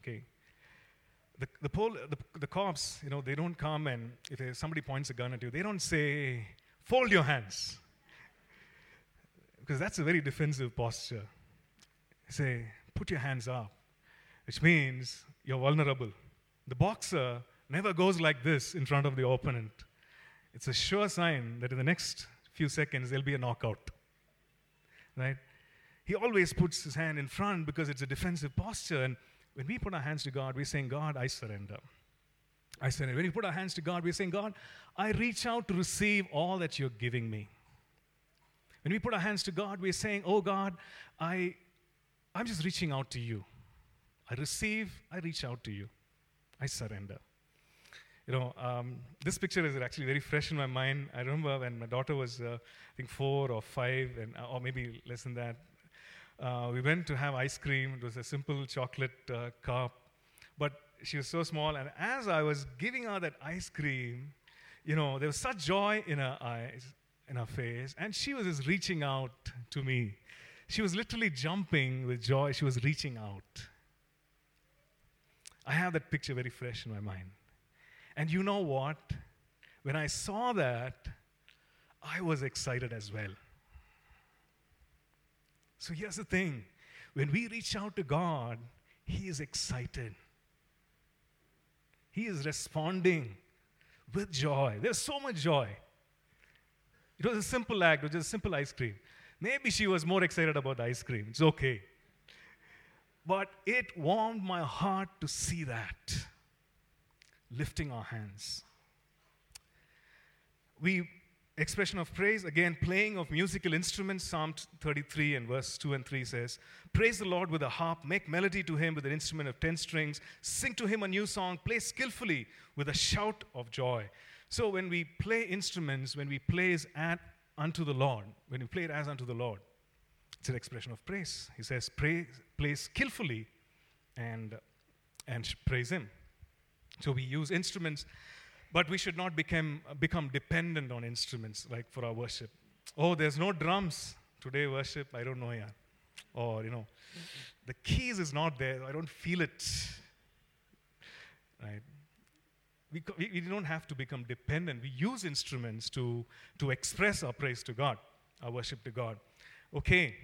Okay, the, the, pol- the, the cops, you know, they don't come and if somebody points a gun at you, they don't say, fold your hands. Because that's a very defensive posture. They say, put your hands up, which means you're vulnerable. The boxer never goes like this in front of the opponent. It's a sure sign that in the next few seconds there'll be a knockout. Right? He always puts his hand in front because it's a defensive posture. And when we put our hands to God, we're saying, God, I surrender. I surrender. When we put our hands to God, we're saying, God, I reach out to receive all that you're giving me. When we put our hands to God, we're saying, Oh God, I, I'm just reaching out to you. I receive, I reach out to you. I surrender. You know, um, this picture is actually very fresh in my mind. I remember when my daughter was, uh, I think, four or five, and, or maybe less than that. Uh, we went to have ice cream. It was a simple chocolate uh, cup. But she was so small, and as I was giving her that ice cream, you know, there was such joy in her eyes, in her face, and she was just reaching out to me. She was literally jumping with joy. She was reaching out. I have that picture very fresh in my mind. And you know what? When I saw that, I was excited as well. So here's the thing when we reach out to God, He is excited. He is responding with joy. There's so much joy. It was a simple act, was just simple ice cream. Maybe she was more excited about the ice cream. It's okay. But it warmed my heart to see that. Lifting our hands. We expression of praise again playing of musical instruments psalm 33 and verse 2 and 3 says praise the lord with a harp make melody to him with an instrument of 10 strings sing to him a new song play skillfully with a shout of joy. So when we play instruments when we play at unto the lord when we play it as unto the lord it's an expression of praise. He says pray play skillfully and and praise him. So we use instruments but we should not become, become dependent on instruments like for our worship. Oh, there's no drums today worship, I don't know yeah. Or, you know, the keys is not there, I don't feel it. Right? We, we, we don't have to become dependent. We use instruments to, to express our praise to God, our worship to God. Okay,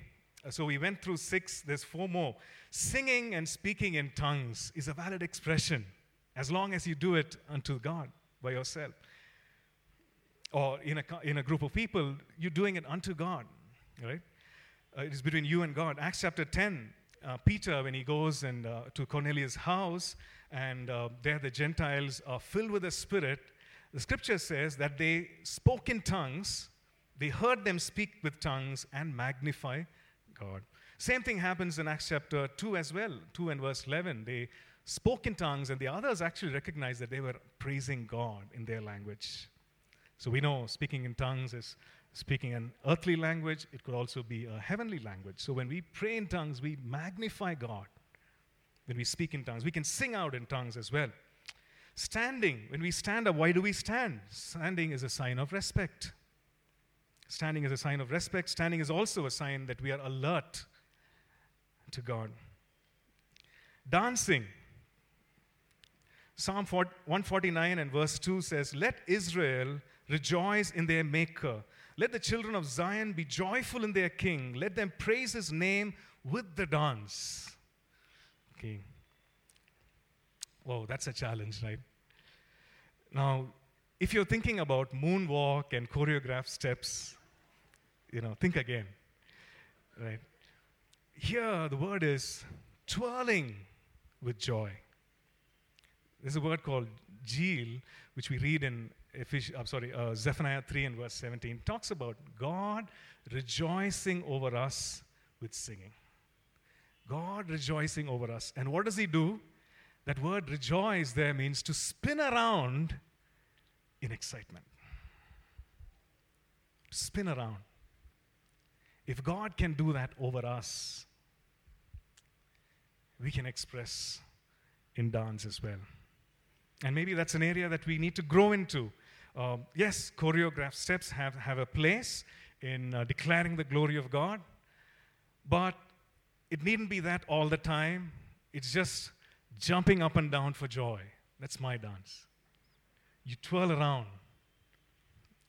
uh, so we went through six, there's four more. Singing and speaking in tongues is a valid expression as long as you do it unto God by yourself. Or in a, in a group of people, you're doing it unto God, right? Uh, it is between you and God. Acts chapter 10, uh, Peter, when he goes and, uh, to Cornelius' house, and uh, there the Gentiles are filled with the Spirit, the scripture says that they spoke in tongues, they heard them speak with tongues and magnify God. Same thing happens in Acts chapter 2 as well, 2 and verse 11. They spoke in tongues, and the others actually recognized that they were praising God in their language. So we know speaking in tongues is speaking an earthly language, it could also be a heavenly language. So when we pray in tongues, we magnify God. When we speak in tongues, we can sing out in tongues as well. Standing, when we stand up, why do we stand? Standing is a sign of respect. Standing is a sign of respect. Standing is also a sign that we are alert to God. Dancing. Psalm 149 and verse 2 says, Let Israel rejoice in their Maker. Let the children of Zion be joyful in their King. Let them praise his name with the dance. Okay. Whoa, that's a challenge, right? Now, if you're thinking about moonwalk and choreographed steps, you know, think again, right? Here, the word is twirling with joy. There's a word called Jeel, which we read in Ephes- I'm sorry, uh, Zephaniah 3 and verse 17. Talks about God rejoicing over us with singing. God rejoicing over us. And what does He do? That word rejoice there means to spin around in excitement. Spin around. If God can do that over us, we can express in dance as well. And maybe that's an area that we need to grow into. Uh, yes, choreographed steps have, have a place in uh, declaring the glory of God, but it needn't be that all the time. It's just jumping up and down for joy. That's my dance. You twirl around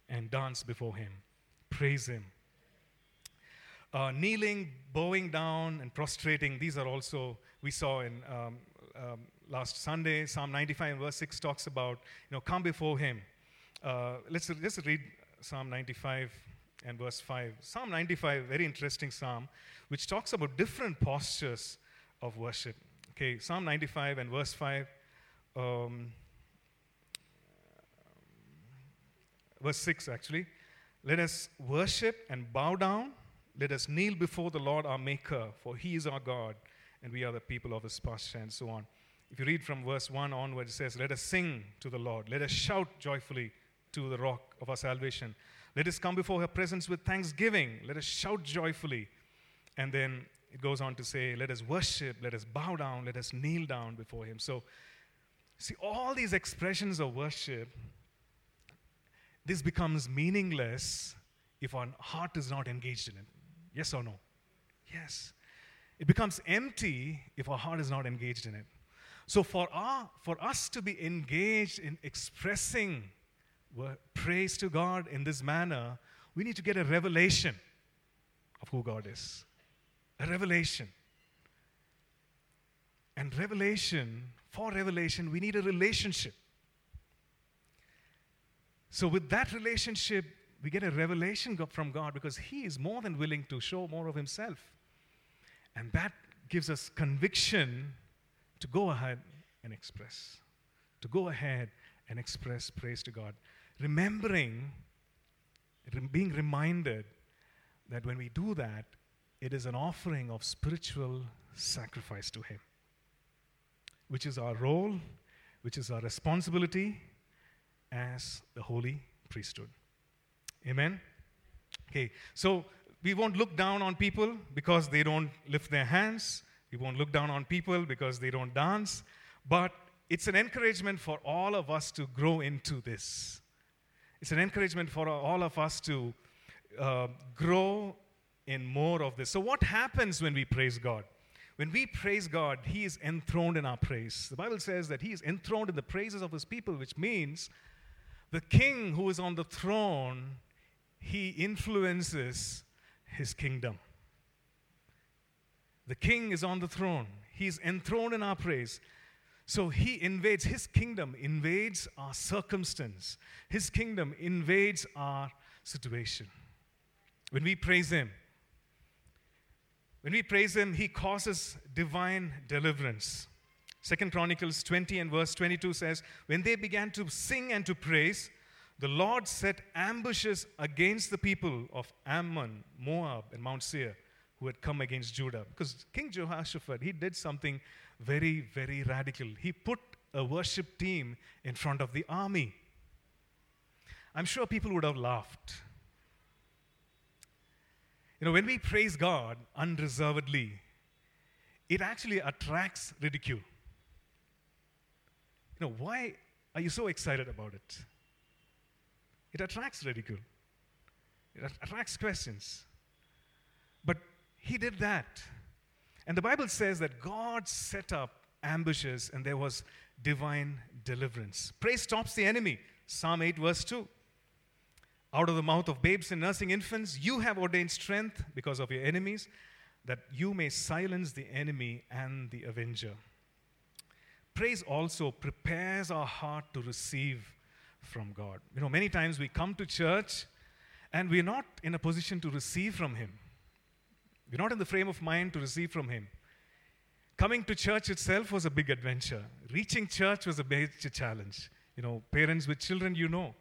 and dance before Him, praise Him. Uh, kneeling, bowing down, and prostrating, these are also, we saw in um, um, last Sunday, Psalm 95 and verse 6 talks about, you know, come before Him. Uh, let's just read Psalm 95 and verse 5. Psalm 95, very interesting psalm, which talks about different postures of worship. Okay, Psalm 95 and verse 5. Um, verse 6 actually. Let us worship and bow down. Let us kneel before the Lord our Maker, for he is our God, and we are the people of his pasture, and so on. If you read from verse 1 onward, it says, Let us sing to the Lord. Let us shout joyfully to the rock of our salvation. Let us come before her presence with thanksgiving. Let us shout joyfully. And then it goes on to say, Let us worship, let us bow down, let us kneel down before him. So, see, all these expressions of worship, this becomes meaningless if our heart is not engaged in it. Yes or no? Yes. It becomes empty if our heart is not engaged in it. So, for, our, for us to be engaged in expressing praise to God in this manner, we need to get a revelation of who God is. A revelation. And revelation, for revelation, we need a relationship. So, with that relationship, we get a revelation from God because He is more than willing to show more of Himself. And that gives us conviction to go ahead and express. To go ahead and express praise to God. Remembering, being reminded that when we do that, it is an offering of spiritual sacrifice to Him, which is our role, which is our responsibility as the holy priesthood. Amen? Okay, so we won't look down on people because they don't lift their hands. We won't look down on people because they don't dance. But it's an encouragement for all of us to grow into this. It's an encouragement for all of us to uh, grow in more of this. So, what happens when we praise God? when we praise God, He is enthroned in our praise. The Bible says that He is enthroned in the praises of His people, which means the king who is on the throne, He influences His kingdom. The king is on the throne, He's enthroned in our praise. So he invades, his kingdom invades our circumstance. His kingdom invades our situation. When we praise him, when we praise him, he causes divine deliverance. Second Chronicles 20 and verse 22 says, When they began to sing and to praise, the Lord set ambushes against the people of Ammon, Moab, and Mount Seir who had come against Judah. Because King Jehoshaphat, he did something very, very radical. He put a worship team in front of the army. I'm sure people would have laughed. You know, when we praise God unreservedly, it actually attracts ridicule. You know, why are you so excited about it? It attracts ridicule, it attracts questions. But he did that. And the Bible says that God set up ambushes and there was divine deliverance. Praise stops the enemy. Psalm 8, verse 2. Out of the mouth of babes and nursing infants, you have ordained strength because of your enemies, that you may silence the enemy and the avenger. Praise also prepares our heart to receive from God. You know, many times we come to church and we're not in a position to receive from Him. We're not in the frame of mind to receive from Him. Coming to church itself was a big adventure. Reaching church was a major challenge. You know, parents with children, you know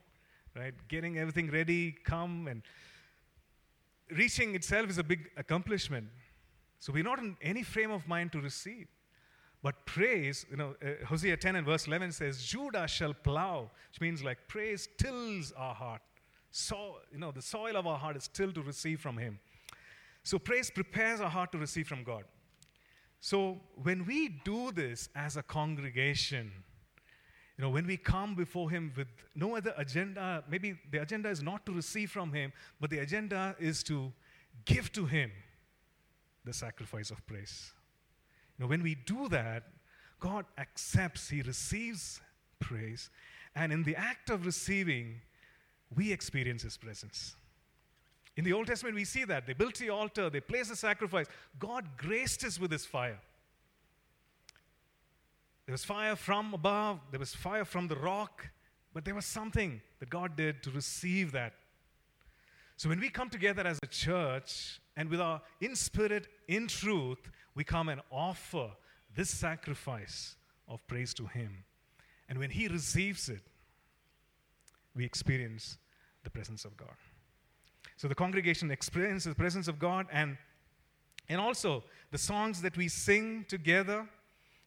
right? Getting everything ready, come, and reaching itself is a big accomplishment. So we're not in any frame of mind to receive. But praise, you know, uh, Hosea 10 and verse 11 says, Judah shall plow, which means like praise tills our heart. So, you know, the soil of our heart is tilled to receive from Him. So praise prepares our heart to receive from God. So when we do this as a congregation, you know, when we come before Him with no other agenda, maybe the agenda is not to receive from Him, but the agenda is to give to Him the sacrifice of praise. You know, when we do that, God accepts, He receives praise, and in the act of receiving, we experience His presence. In the Old Testament, we see that. They built the altar, they placed the sacrifice. God graced us with His fire. There was fire from above, there was fire from the rock, but there was something that God did to receive that. So when we come together as a church and with our in spirit, in truth, we come and offer this sacrifice of praise to Him. And when He receives it, we experience the presence of God. So the congregation experiences the presence of God and and also the songs that we sing together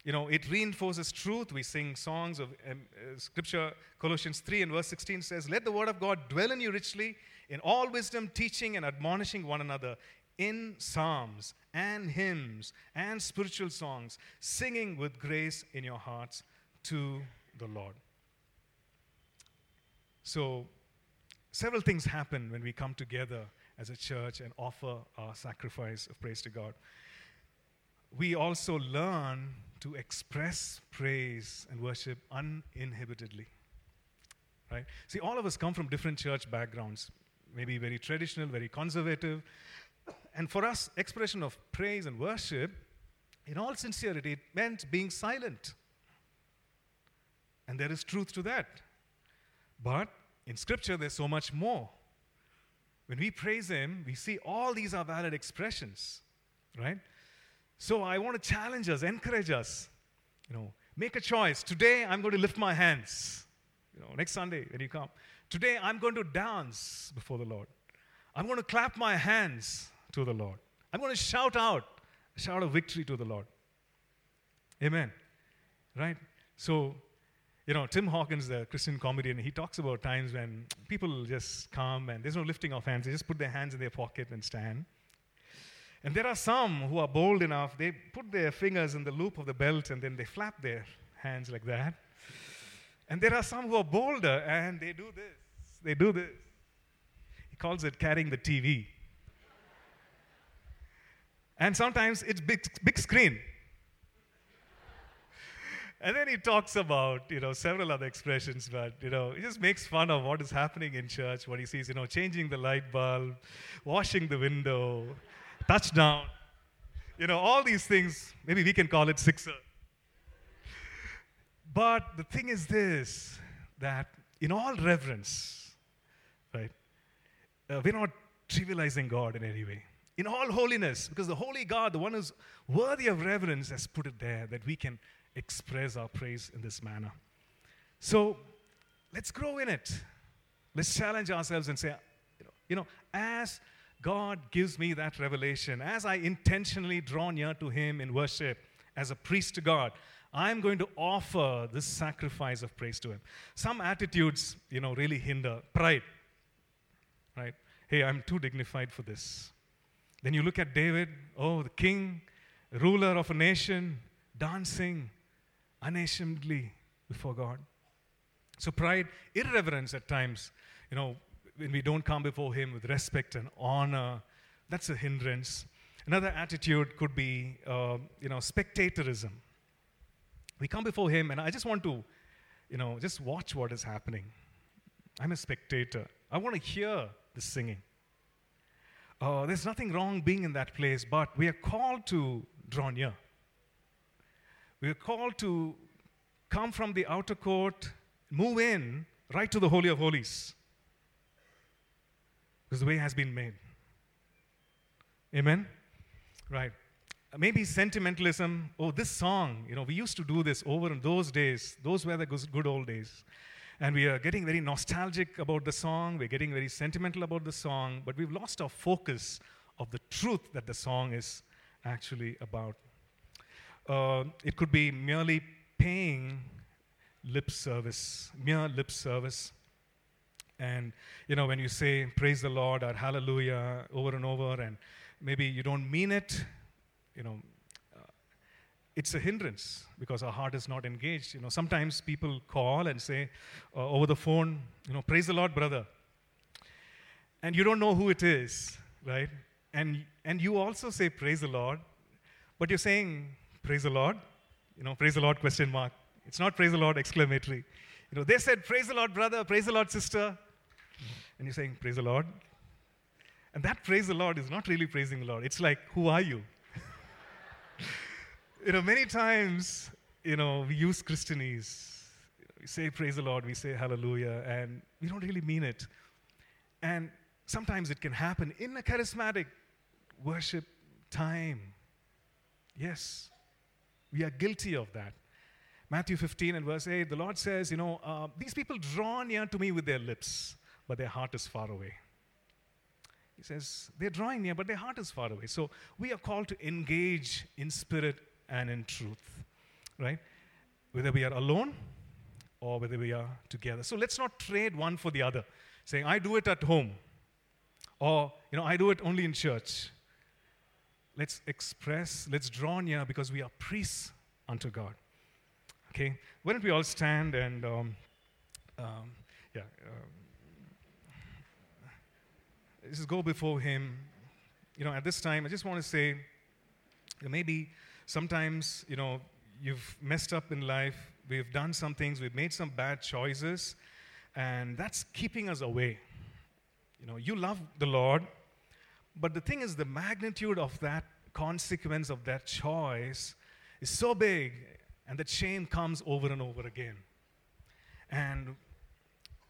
you know, it reinforces truth. We sing songs of um, uh, scripture. Colossians 3 and verse 16 says, Let the word of God dwell in you richly, in all wisdom, teaching and admonishing one another in psalms and hymns and spiritual songs, singing with grace in your hearts to the Lord. So, several things happen when we come together as a church and offer our sacrifice of praise to God. We also learn to express praise and worship uninhibitedly. Right? See, all of us come from different church backgrounds, maybe very traditional, very conservative. And for us, expression of praise and worship, in all sincerity, it meant being silent. And there is truth to that. But in Scripture, there's so much more. When we praise Him, we see all these are valid expressions, right? So I want to challenge us, encourage us. You know, make a choice. Today I'm going to lift my hands. You know, next Sunday when you come. Today I'm going to dance before the Lord. I'm going to clap my hands to the Lord. I'm going to shout out, shout a victory to the Lord. Amen. Right? So, you know, Tim Hawkins, the Christian comedian, he talks about times when people just come and there's no lifting of hands. They just put their hands in their pocket and stand. And there are some who are bold enough, they put their fingers in the loop of the belt and then they flap their hands like that. And there are some who are bolder and they do this. They do this. He calls it carrying the TV. And sometimes it's big, big screen. And then he talks about, you know, several other expressions, but, you know, he just makes fun of what is happening in church, what he sees, you know, changing the light bulb, washing the window, touchdown, you know, all these things. Maybe we can call it sixer. But the thing is this that in all reverence, right, uh, we're not trivializing God in any way. In all holiness, because the holy God, the one who's worthy of reverence, has put it there that we can express our praise in this manner. So let's grow in it. Let's challenge ourselves and say, you know, as God gives me that revelation, as I intentionally draw near to Him in worship as a priest to God, I'm going to offer this sacrifice of praise to Him. Some attitudes, you know, really hinder pride, right? Hey, I'm too dignified for this. Then you look at David, oh, the king, ruler of a nation, dancing, unashamedly before God. So, pride, irreverence at times, you know, when we don't come before Him with respect and honor, that's a hindrance. Another attitude could be, uh, you know, spectatorism. We come before Him, and I just want to, you know, just watch what is happening. I'm a spectator. I want to hear the singing. Uh, there's nothing wrong being in that place, but we are called to draw near. We are called to come from the outer court, move in right to the Holy of Holies. Because the way has been made. Amen? Right. Maybe sentimentalism. Oh, this song, you know, we used to do this over in those days. Those were the good old days. And we are getting very nostalgic about the song. We're getting very sentimental about the song. But we've lost our focus of the truth that the song is actually about. Uh, it could be merely paying lip service, mere lip service. And, you know, when you say praise the Lord or hallelujah over and over, and maybe you don't mean it, you know, it's a hindrance because our heart is not engaged. You know, sometimes people call and say uh, over the phone, you know, praise the Lord, brother. And you don't know who it is, right? And, and you also say praise the Lord, but you're saying praise the Lord, you know, praise the Lord question mark. It's not praise the Lord exclamatory. You know, they said praise the Lord brother, praise the Lord sister. And you're saying praise the Lord. And that praise the Lord is not really praising the Lord. It's like, who are you? You know, many times, you know, we use Christianese. We say praise the Lord, we say hallelujah, and we don't really mean it. And sometimes it can happen in a charismatic worship time. Yes, we are guilty of that. Matthew 15 and verse 8, the Lord says, You know, uh, these people draw near to me with their lips, but their heart is far away. He says, They're drawing near, but their heart is far away. So we are called to engage in spirit and in truth, right? Whether we are alone or whether we are together. So let's not trade one for the other, saying, I do it at home, or, you know, I do it only in church. Let's express, let's draw near because we are priests unto God. Okay? Why don't we all stand and, um, um, yeah, um, just go before Him. You know, at this time, I just want to say maybe sometimes, you know, you've messed up in life, we've done some things, we've made some bad choices, and that's keeping us away. You know, you love the Lord, but the thing is, the magnitude of that consequence of that choice is so big, and the shame comes over and over again. And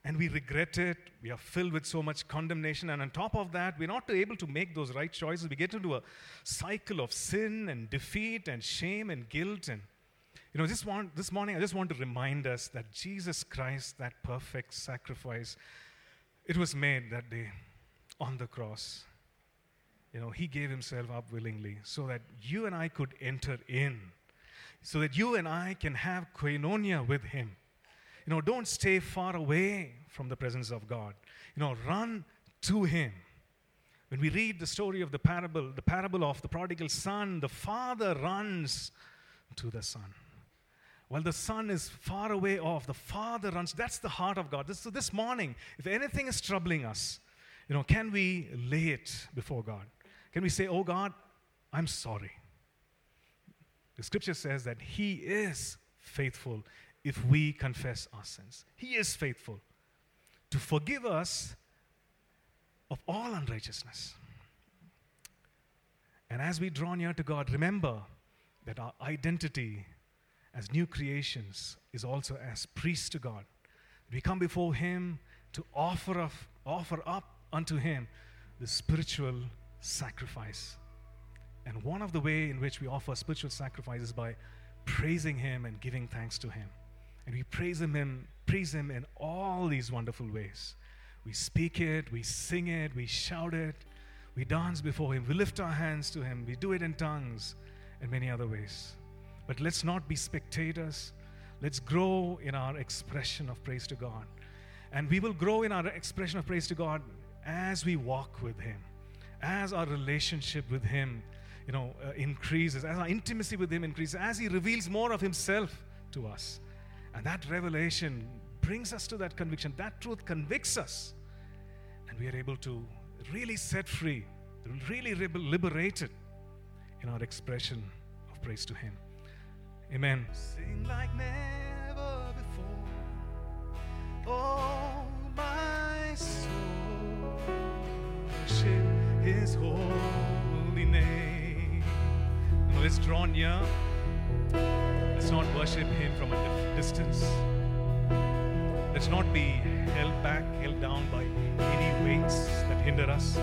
and we regret it. We are filled with so much condemnation. And on top of that, we're not able to make those right choices. We get into a cycle of sin and defeat and shame and guilt. And, you know, this, this morning, I just want to remind us that Jesus Christ, that perfect sacrifice, it was made that day on the cross. You know, he gave himself up willingly so that you and I could enter in, so that you and I can have koinonia with him. You know, don't stay far away from the presence of God. You know, run to him. When we read the story of the parable, the parable of the prodigal son, the father runs to the son. While the son is far away off, the father runs. That's the heart of God. This, so this morning, if anything is troubling us, you know, can we lay it before God? Can we say, Oh God, I'm sorry. The scripture says that He is faithful if we confess our sins. He is faithful to forgive us of all unrighteousness. And as we draw near to God, remember that our identity as new creations is also as priests to God. We come before Him to offer, up, offer up unto Him the spiritual sacrifice. And one of the way in which we offer spiritual sacrifice is by praising Him and giving thanks to Him. And we praise Him in, praise Him in all these wonderful ways. We speak it, we sing it, we shout it, we dance before Him, we lift our hands to Him, we do it in tongues and many other ways. But let's not be spectators. Let's grow in our expression of praise to God. And we will grow in our expression of praise to God as we walk with Him, as our relationship with Him you know, uh, increases, as our intimacy with Him increases, as He reveals more of Himself to us. And that revelation brings us to that conviction. That truth convicts us. And we are able to really set free, really liberated in our expression of praise to Him. Amen. Sing like never before. Oh, my soul, worship His holy name. Let's draw near. Let's not worship Him from a distance. Let's not be held back, held down by any weights that hinder us.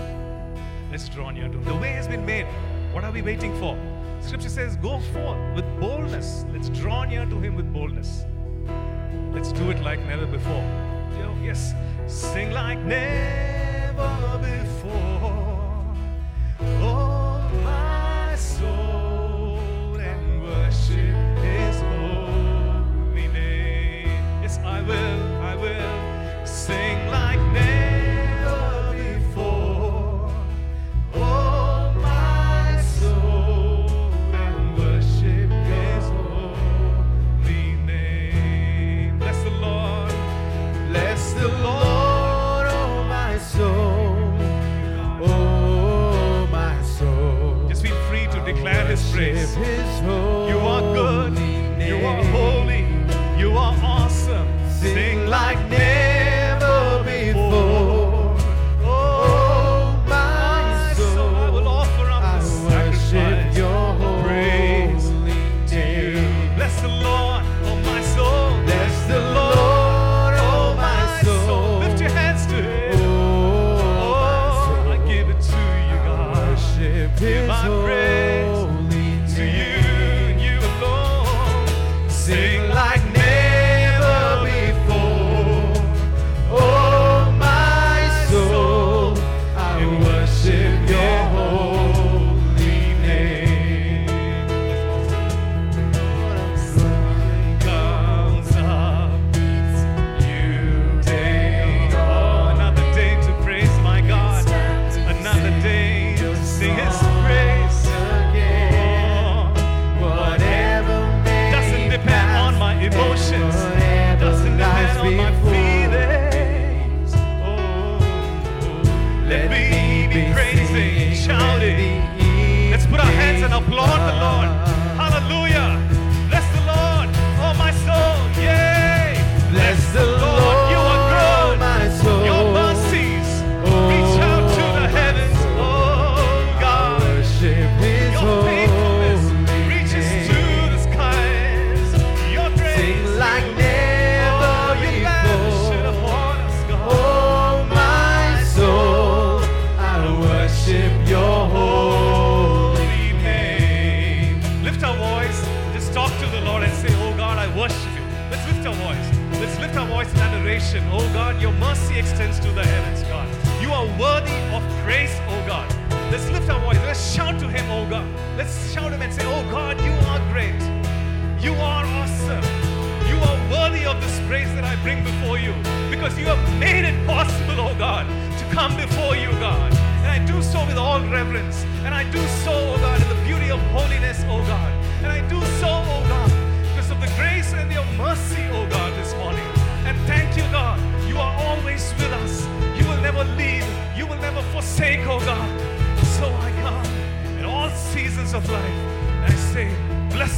Let's draw near to Him. The way has been made. What are we waiting for? Scripture says, Go forth with boldness. Let's draw near to Him with boldness. Let's do it like never before. Yes, sing like never before.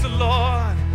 The Lord.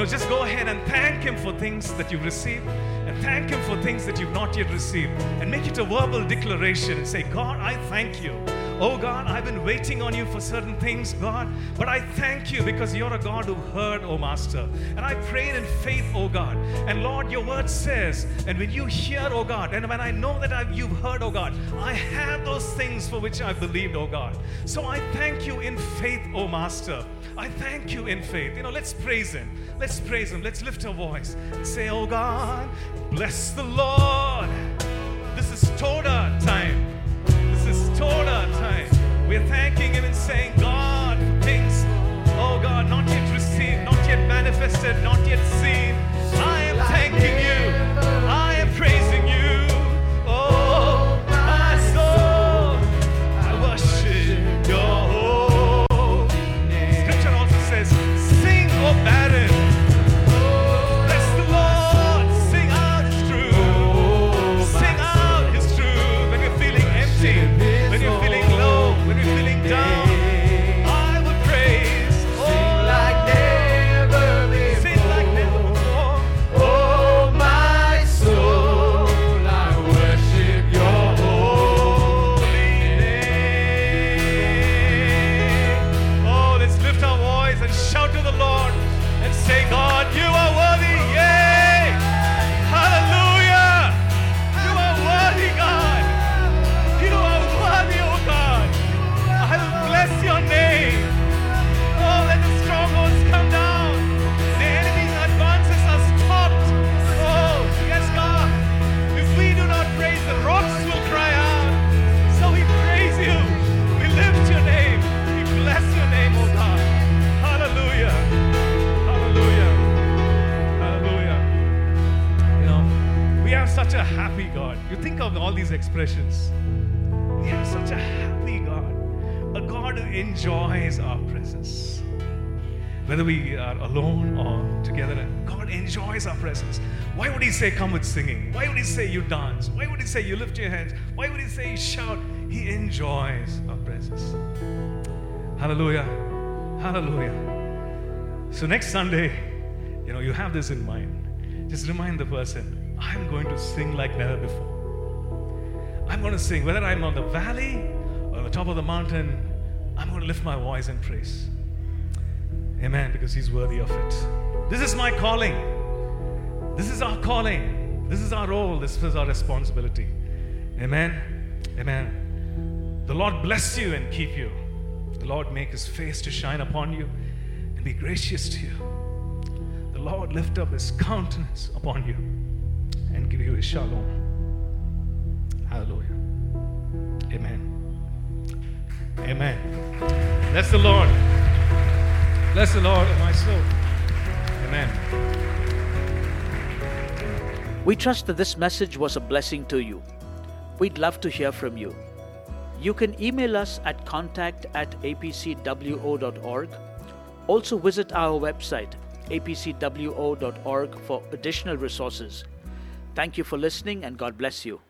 Know, just go ahead and thank Him for things that you've received and thank Him for things that you've not yet received. And make it a verbal declaration and say, God, I thank you. Oh God, I've been waiting on you for certain things, God, but I thank you because you're a God who heard, oh Master. And I prayed in faith, oh God. And Lord, your word says, and when you hear, oh God, and when I know that I've, you've heard, oh God, I have those things for which I believed, oh God. So I thank you in faith, oh Master. I thank you in faith. You know, let's praise Him. Let's praise Him. Let's lift our voice and say, Oh God, bless the Lord. This is Toda time. This is Toda time. We're thanking Him and saying, God, things, oh God, not yet received, not yet manifested, not yet seen. I am thanking you. You think of all these expressions. We have such a happy God, a God who enjoys our presence. Whether we are alone or together, God enjoys our presence. Why would He say, Come with singing? Why would He say, You dance? Why would He say, You lift your hands? Why would He say, You shout? He enjoys our presence. Hallelujah. Hallelujah. So next Sunday, you know, you have this in mind. Just remind the person, I'm going to sing like never before. I'm going to sing, whether I'm on the valley or on the top of the mountain, I'm going to lift my voice and praise. Amen, because He's worthy of it. This is my calling. This is our calling. This is our role. This is our responsibility. Amen. Amen. The Lord bless you and keep you. The Lord make His face to shine upon you and be gracious to you. The Lord lift up His countenance upon you and give you His shalom. Hallelujah. Amen. Amen. Bless the Lord. Bless the Lord, my soul. Amen.
We trust that this message was a blessing to you. We'd love to hear from you. You can email us at contact at apcwo.org. Also, visit our website, apcwo.org, for additional resources. Thank you for listening, and God bless you.